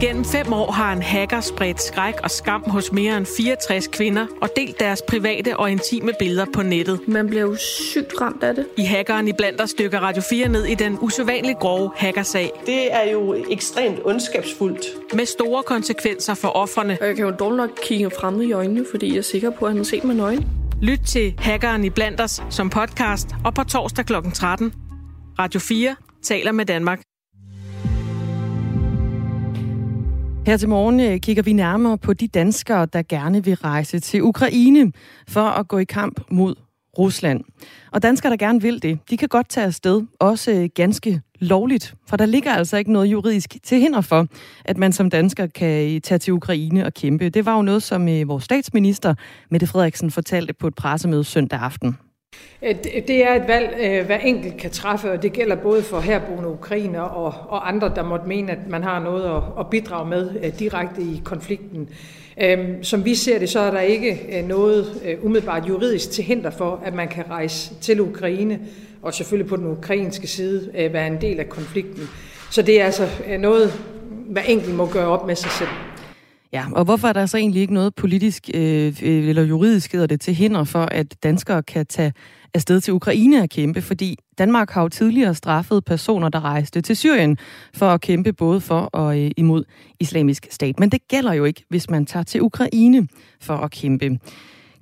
Gennem fem år har en hacker spredt skræk og skam hos mere end 64 kvinder og delt deres private og intime billeder på nettet. Man bliver jo sygt ramt af det. I hackeren i blandt os stykker Radio 4 ned i den usædvanligt grove hackersag. Det er jo ekstremt ondskabsfuldt. Med store konsekvenser for offerne. Og jeg kan jo dårligt nok kigge frem i øjnene, fordi jeg er sikker på, at han har set med nøgen. Lyt til Hackeren i blandt os som podcast og på torsdag kl. 13. Radio 4 taler med Danmark. Her til morgen øh, kigger vi nærmere på de danskere, der gerne vil rejse til Ukraine for at gå i kamp mod Rusland. Og danskere, der gerne vil det, de kan godt tage afsted, også øh, ganske lovligt, for der ligger altså ikke noget juridisk til hinder for, at man som dansker kan øh, tage til Ukraine og kæmpe. Det var jo noget, som vores statsminister, Mette Frederiksen, fortalte på et pressemøde søndag aften. Øh, det er et valg, øh, hver enkelt kan træffe, og det gælder både for herboende ukrainer og, og andre, der måtte mene, at man har noget at, at bidrage med øh, direkte i konflikten. Øhm, som vi ser det, så er der ikke noget umiddelbart juridisk til hinder for, at man kan rejse til Ukraine, og selvfølgelig på den ukrainske side være en del af konflikten. Så det er altså noget, hver enkelt må gøre op med sig selv. Ja, og hvorfor er der så egentlig ikke noget politisk øh, øh, eller juridisk hedder det til hinder for, at danskere kan tage afsted til Ukraine at kæmpe? Fordi Danmark har jo tidligere straffet personer, der rejste til Syrien for at kæmpe både for og øh, imod islamisk stat. Men det gælder jo ikke, hvis man tager til Ukraine for at kæmpe.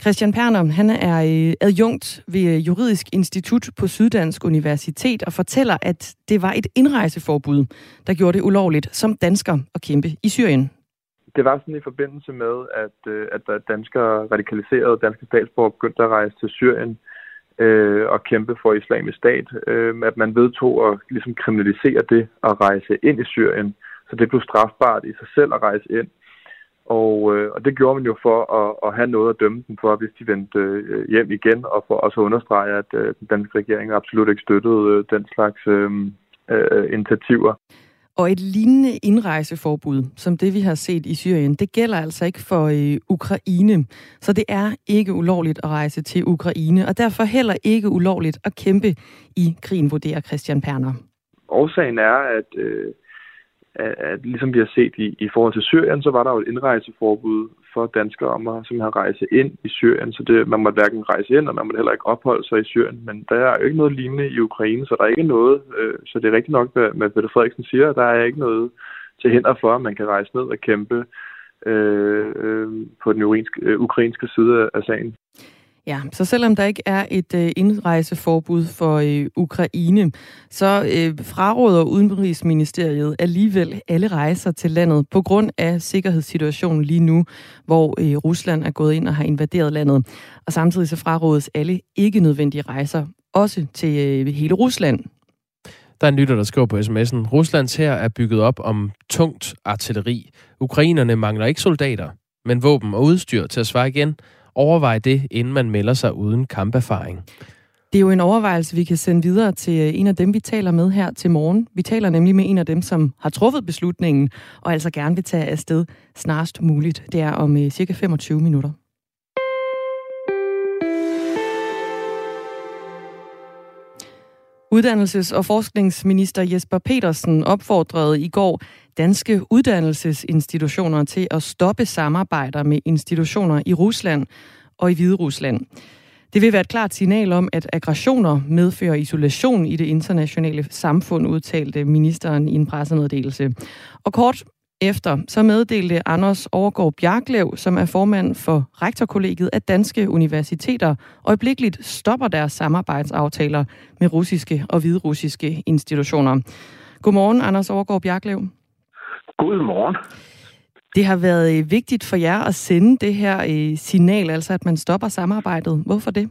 Christian Perner, han er øh, adjunkt ved øh, Juridisk Institut på Syddansk Universitet og fortæller, at det var et indrejseforbud, der gjorde det ulovligt som dansker at kæmpe i Syrien det var sådan i forbindelse med, at, øh, at der danskere radikaliserede danske statsborger begyndte at rejse til Syrien øh, og kæmpe for islamisk stat, øh, at man vedtog at ligesom kriminalisere det at rejse ind i Syrien. Så det blev strafbart i sig selv at rejse ind. Og, øh, og det gjorde man jo for at, at have noget at dømme dem for, hvis de vendte øh, hjem igen, og for også at understrege, at øh, den danske regering absolut ikke støttede øh, den slags øh, øh, initiativer. Og et lignende indrejseforbud, som det vi har set i Syrien, det gælder altså ikke for øh, Ukraine. Så det er ikke ulovligt at rejse til Ukraine, og derfor heller ikke ulovligt at kæmpe i krigen, vurderer Christian Perner. Årsagen er, at, øh, at, at ligesom vi har set i, i forhold til Syrien, så var der jo et indrejseforbud for danskere om at simpelthen rejse ind i Syrien. Så det, man måtte hverken rejse ind, og man måtte heller ikke opholde sig i Syrien. Men der er jo ikke noget lignende i Ukraine, så der er ikke noget, øh, så det er rigtigt nok, hvad Peter Frederiksen siger, der er ikke noget til hinder for, at man kan rejse ned og kæmpe øh, øh, på den ukrainske, øh, ukrainske side af sagen. Ja, så selvom der ikke er et øh, indrejseforbud for øh, Ukraine, så øh, fraråder Udenrigsministeriet alligevel alle rejser til landet på grund af sikkerhedssituationen lige nu, hvor øh, Rusland er gået ind og har invaderet landet. Og samtidig så frarådes alle ikke nødvendige rejser, også til øh, hele Rusland. Der er en lytter, der skriver på sms'en. Ruslands her er bygget op om tungt artilleri. Ukrainerne mangler ikke soldater, men våben og udstyr til at svare igen – Overvej det, inden man melder sig uden kamperfaring. Det er jo en overvejelse, vi kan sende videre til en af dem, vi taler med her til morgen. Vi taler nemlig med en af dem, som har truffet beslutningen, og altså gerne vil tage afsted snarest muligt. Det er om øh, cirka 25 minutter. Uddannelses- og forskningsminister Jesper Petersen opfordrede i går danske uddannelsesinstitutioner til at stoppe samarbejder med institutioner i Rusland og i Hviderusland. Det vil være et klart signal om, at aggressioner medfører isolation i det internationale samfund, udtalte ministeren i en pressemeddelelse. Og kort efter så meddelte Anders Overgaard Bjarklev, som er formand for rektorkollegiet, at danske universiteter øjeblikkeligt stopper deres samarbejdsaftaler med russiske og hviderussiske institutioner. Godmorgen, Anders Overgaard Bjarklev. Godmorgen. Det har været øh, vigtigt for jer at sende det her øh, signal, altså at man stopper samarbejdet. Hvorfor det?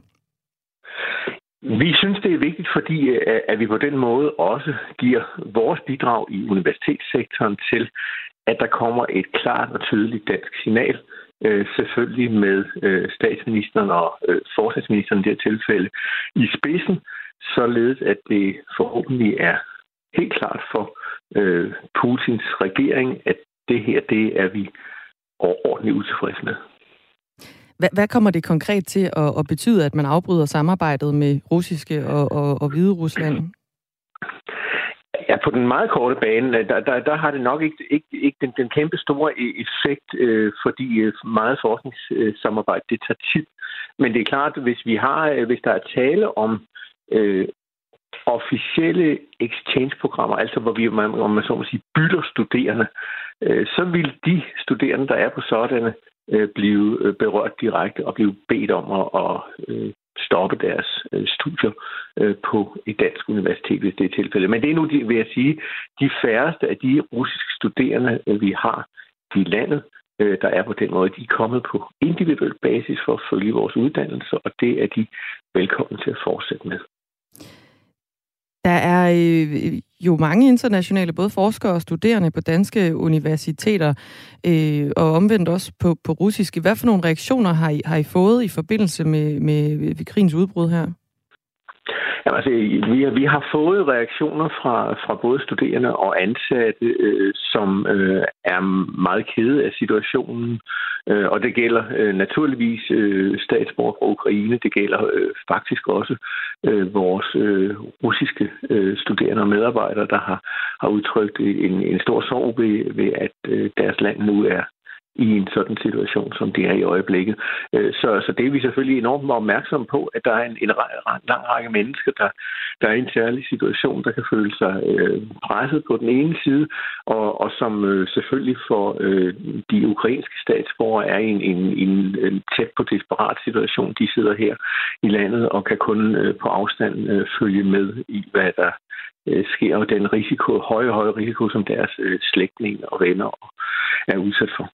Vi synes, det er vigtigt, fordi øh, at vi på den måde også giver vores bidrag i universitetssektoren til, at der kommer et klart og tydeligt dansk signal, øh, selvfølgelig med øh, statsministeren og øh, forsvarsministeren i det her tilfælde i spidsen, således at det forhåbentlig er helt klart for Putins regering, at det her, det er vi overordentligt utilfredse med. Hvad, hvad kommer det konkret til at, at betyde, at man afbryder samarbejdet med russiske og, og, og hvide Rusland? Ja, på den meget korte bane, øh, der, der, der har det nok ikke, ikke, ikke den, den kæmpe store e, effekt, øh, fordi øh, meget forskningssamarbejde, det tager tid. Men det er klart, hvis, vi har, øh, hvis der er tale om øh, officielle exchange-programmer, altså hvor vi, man, om man så må sige, bytter studerende, øh, så vil de studerende, der er på sådanne, øh, blive berørt direkte og blive bedt om at, at stoppe deres øh, studier øh, på et dansk universitet, hvis det er tilfældet. Men det er nu, vil jeg sige, de færreste af de russiske studerende, øh, vi har i landet, der er på den måde, de er kommet på individuel basis for at følge vores uddannelse, og det er de velkommen til at fortsætte med. Der er øh, jo mange internationale, både forskere og studerende på danske universiteter, øh, og omvendt også på, på russiske. Hvad for nogle reaktioner har I, har I fået i forbindelse med, med, med krigens udbrud her? Jamen, altså, vi, har, vi har fået reaktioner fra, fra både studerende og ansatte, øh, som øh, er meget kede af situationen. Øh, og det gælder øh, naturligvis øh, statsborger fra Ukraine. Det gælder øh, faktisk også øh, vores øh, russiske øh, studerende og medarbejdere, der har, har udtrykt en, en stor sorg ved, ved at øh, deres land nu er i en sådan situation, som det er i øjeblikket. Øh, så, så det er vi selvfølgelig enormt opmærksomme på, at der er en, en lang række mennesker, der, der er i en særlig situation, der kan føle sig øh, presset på den ene side, og, og som øh, selvfølgelig for øh, de ukrainske statsborgere er i en, en, en, en tæt på desperat situation. De sidder her i landet og kan kun øh, på afstand øh, følge med i, hvad der øh, sker, og den risiko, høje, høje risiko, som deres øh, slægtninge og venner er udsat for.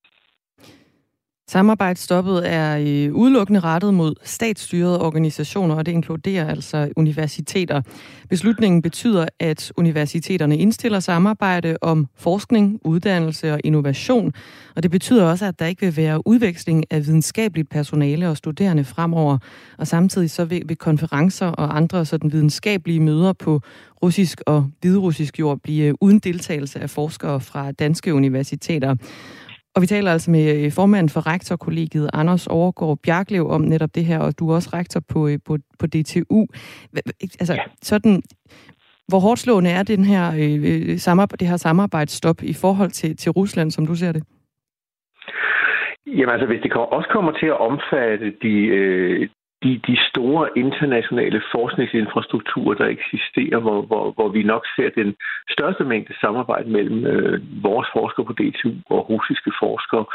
Samarbejdsstoppet er øh, udelukkende rettet mod statsstyrede organisationer, og det inkluderer altså universiteter. Beslutningen betyder, at universiteterne indstiller samarbejde om forskning, uddannelse og innovation, og det betyder også, at der ikke vil være udveksling af videnskabeligt personale og studerende fremover. Og samtidig så vil, vil konferencer og andre sådan videnskabelige møder på russisk og hviderussisk jord blive uden deltagelse af forskere fra danske universiteter. Og vi taler altså med øh, formanden for rektorkollegiet, Anders Overgaard Bjarklev, om netop det her, og du er også rektor på, øh, på, på DTU. Altså, ja. sådan, hvor hårdt slående er den her, øh, samarbejde, det her samarbejdsstop i forhold til, til Rusland, som du ser det? Jamen altså, hvis det også kommer til at omfatte de, øh, de, de store internationale forskningsinfrastrukturer, der eksisterer, hvor, hvor, hvor vi nok ser den største mængde samarbejde mellem øh, vores forskere på DTU og russiske forskere.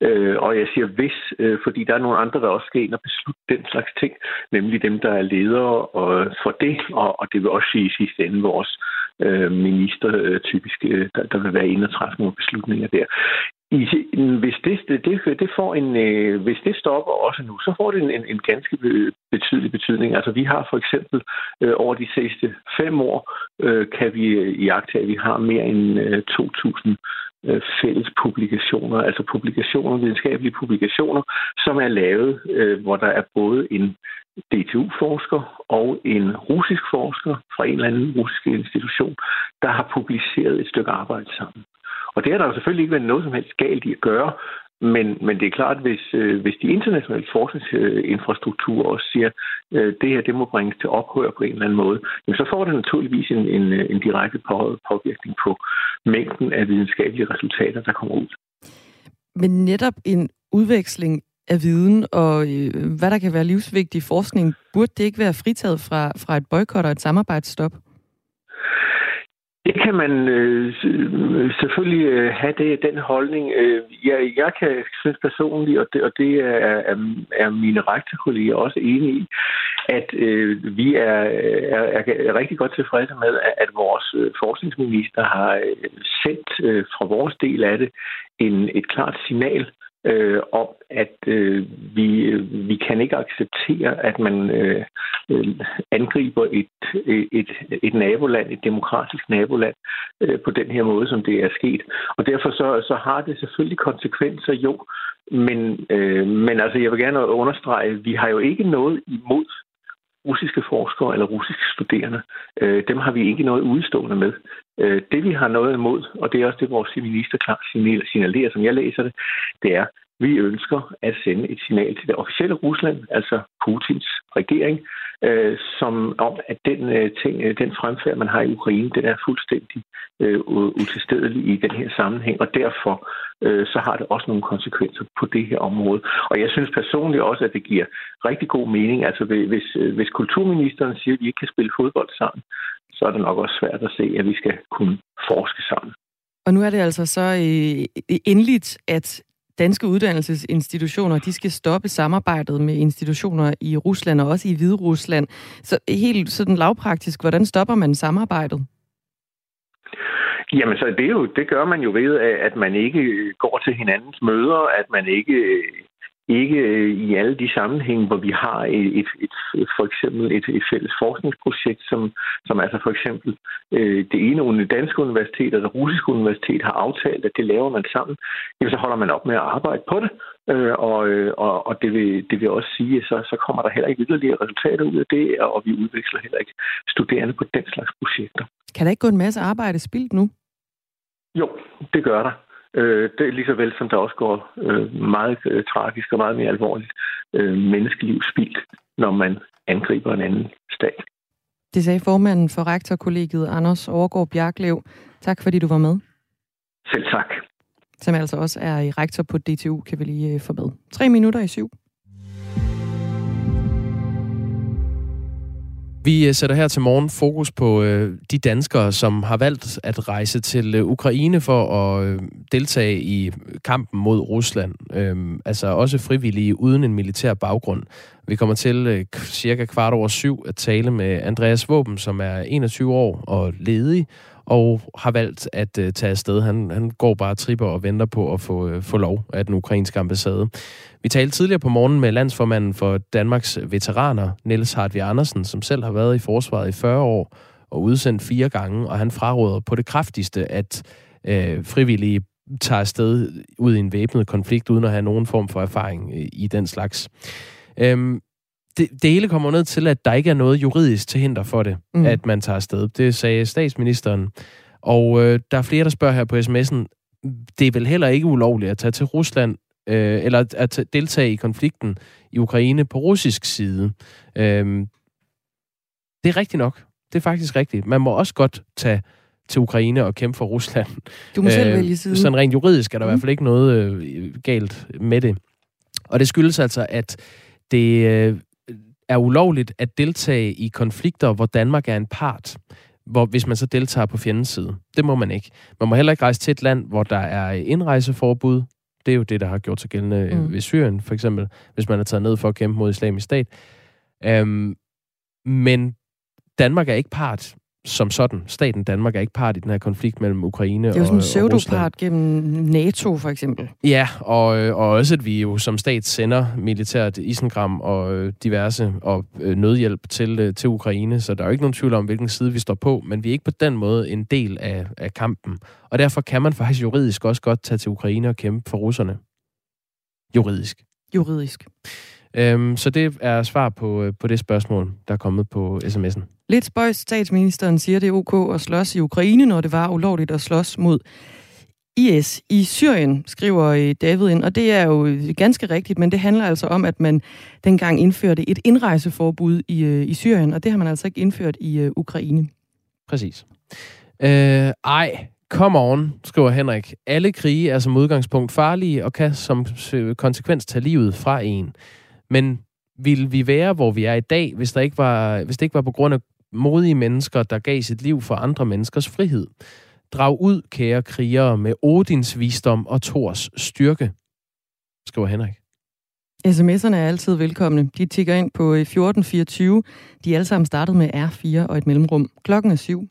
Øh, og jeg siger hvis, øh, fordi der er nogle andre, der også skal ind og beslutte den slags ting, nemlig dem, der er ledere og, for det, og, og det vil også sige i sidste ende vores øh, minister øh, typisk, øh, der, der vil være inde og træffe nogle beslutninger der. I, hvis det, det, det får en, øh, hvis det stopper også nu, så får det en, en, en ganske betydelig betydning. Altså vi har for eksempel øh, over de sidste fem år, øh, kan vi øh, i at vi har mere end øh, øh, fælles publikationer, altså publikationer, videnskabelige publikationer, som er lavet, øh, hvor der er både en DTU-forsker og en russisk forsker fra en eller anden russisk institution, der har publiceret et stykke arbejde sammen. Og det har der jo selvfølgelig ikke været noget som helst galt i at gøre, men, men det er klart, hvis, øh, hvis de internationale forskningsinfrastrukturer også siger, øh, det her det må bringes til ophør på en eller anden måde, jamen, så får det naturligvis en, en, øh, en direkte påvirkning på mængden af videnskabelige resultater, der kommer ud. Men netop en udveksling af viden og øh, hvad der kan være livsvigtig forskning, burde det ikke være fritaget fra, fra et boykot og et samarbejdsstop? Det kan man øh, øh, selvfølgelig øh, have det, den holdning. Øh, jeg, jeg kan synes personligt, og det, og det er, er, er mine rektorkolleger også enige i, at øh, vi er, er, er rigtig godt tilfredse med, at vores øh, forskningsminister har øh, sendt øh, fra vores del af det en, et klart signal øh, om, at øh, vi, vi kan ikke acceptere, at man øh, øh angriber et, øh, et, et naboland, et demokratisk naboland, øh, på den her måde, som det er sket. Og derfor så, så har det selvfølgelig konsekvenser, jo. Men, øh, men altså, jeg vil gerne understrege, at vi har jo ikke noget imod russiske forskere eller russiske studerende. Øh, dem har vi ikke noget udstående med. Øh, det vi har noget imod, og det er også det, vores minister klart signalerer, som jeg læser det, det er, vi ønsker at sende et signal til det officielle Rusland, altså Putins regering, øh, som om, at den, øh, ting, øh, den fremfærd, man har i Ukraine, den er fuldstændig øh, utilstedelig i den her sammenhæng, og derfor øh, så har det også nogle konsekvenser på det her område. Og jeg synes personligt også, at det giver rigtig god mening. Altså hvis, øh, hvis kulturministeren siger, at vi ikke kan spille fodbold sammen, så er det nok også svært at se, at vi skal kunne forske sammen. Og nu er det altså så øh, endeligt, at danske uddannelsesinstitutioner, de skal stoppe samarbejdet med institutioner i Rusland og også i Hvide Rusland. Så helt sådan lavpraktisk, hvordan stopper man samarbejdet? Jamen, så det, er jo, det gør man jo ved, at man ikke går til hinandens møder, at man ikke ikke øh, i alle de sammenhænge, hvor vi har et, et, et for eksempel et, et fælles forskningsprojekt, som, som altså for eksempel øh, det ene danske universitet og det russiske universitet har aftalt, at det laver man sammen, jamen så holder man op med at arbejde på det, øh, og, øh, og, og det, vil, det vil også sige, at så, så kommer der heller ikke yderligere resultater ud af det, og vi udveksler heller ikke studerende på den slags projekter. Kan der ikke gå en masse arbejde spildt nu? Jo, det gør der. Øh, det er lige så vel, som der også går øh, meget øh, tragisk og meget mere alvorligt øh, menneskeliv spildt, når man angriber en anden stat. Det sagde formanden for rektorkollegiet, Anders Overgaard Bjarklev. Tak fordi du var med. Selv tak. Som altså også er i rektor på DTU, kan vi lige øh, få med. Tre minutter i syv. Vi øh, sætter her til morgen fokus på øh, de danskere, som har valgt at rejse til øh, Ukraine for at øh, deltage i kampen mod Rusland. Øh, altså også frivillige uden en militær baggrund. Vi kommer til øh, cirka kvart over syv at tale med Andreas Våben, som er 21 år og ledig, og har valgt at øh, tage afsted. Han, han går bare tripper og venter på at få, øh, få lov af den ukrainske ambassade. Vi talte tidligere på morgen med landsformanden for Danmarks veteraner, Niels Hartvig Andersen, som selv har været i forsvaret i 40 år og udsendt fire gange, og han fraråder på det kraftigste, at øh, frivillige tager afsted ud i en væbnet konflikt, uden at have nogen form for erfaring øh, i den slags. Øhm, det, det hele kommer ned til, at der ikke er noget juridisk til hinder for det, mm. at man tager afsted. Det sagde statsministeren. Og øh, der er flere, der spørger her på sms'en, det er vel heller ikke ulovligt at tage til Rusland, øh, eller at deltage i konflikten i Ukraine på russisk side. Øh, det er rigtigt nok. Det er faktisk rigtigt. Man må også godt tage til Ukraine og kæmpe for Rusland. Du må selv øh, vælge side. Sådan rent juridisk er der mm. i hvert fald ikke noget øh, galt med det. Og det skyldes altså, at det øh, er ulovligt at deltage i konflikter, hvor Danmark er en part, hvor, hvis man så deltager på fjendens side. Det må man ikke. Man må heller ikke rejse til et land, hvor der er indrejseforbud. Det er jo det, der har gjort sig gældende øh, mm. ved Syrien, for eksempel, hvis man er taget ned for at kæmpe mod islamisk stat. Øhm, men Danmark er ikke part, som sådan. Staten Danmark er ikke part i den her konflikt mellem Ukraine og Det er jo sådan en pseudopart gennem NATO, for eksempel. Ja, og, øh, og også, at vi jo som stat sender militært isengram og øh, diverse og øh, nødhjælp til, til Ukraine, så der er jo ikke nogen tvivl om, hvilken side vi står på, men vi er ikke på den måde en del af, af kampen. Og derfor kan man faktisk juridisk også godt tage til Ukraine og kæmpe for russerne. Juridisk. Juridisk. Øhm, så det er svar på, på det spørgsmål, der er kommet på sms'en. Lidt spøjs statsministeren siger, det er ok at slås i Ukraine, når det var ulovligt at slås mod IS i Syrien, skriver øh, David ind, og det er jo ganske rigtigt, men det handler altså om, at man dengang indførte et indrejseforbud i, øh, i Syrien, og det har man altså ikke indført i uh, Ukraine. Præcis. Øh, ej, come on, skriver Henrik. Alle krige er som udgangspunkt farlige og kan som konsekvens tage livet fra en. Men vil vi være, hvor vi er i dag, hvis, der ikke var, hvis det ikke var på grund af modige mennesker, der gav sit liv for andre menneskers frihed? Drag ud, kære krigere, med Odins visdom og Tors styrke, skriver Henrik. SMS'erne er altid velkomne. De tigger ind på øh, 1424. De er alle sammen startet med R4 og et mellemrum. Klokken er syv.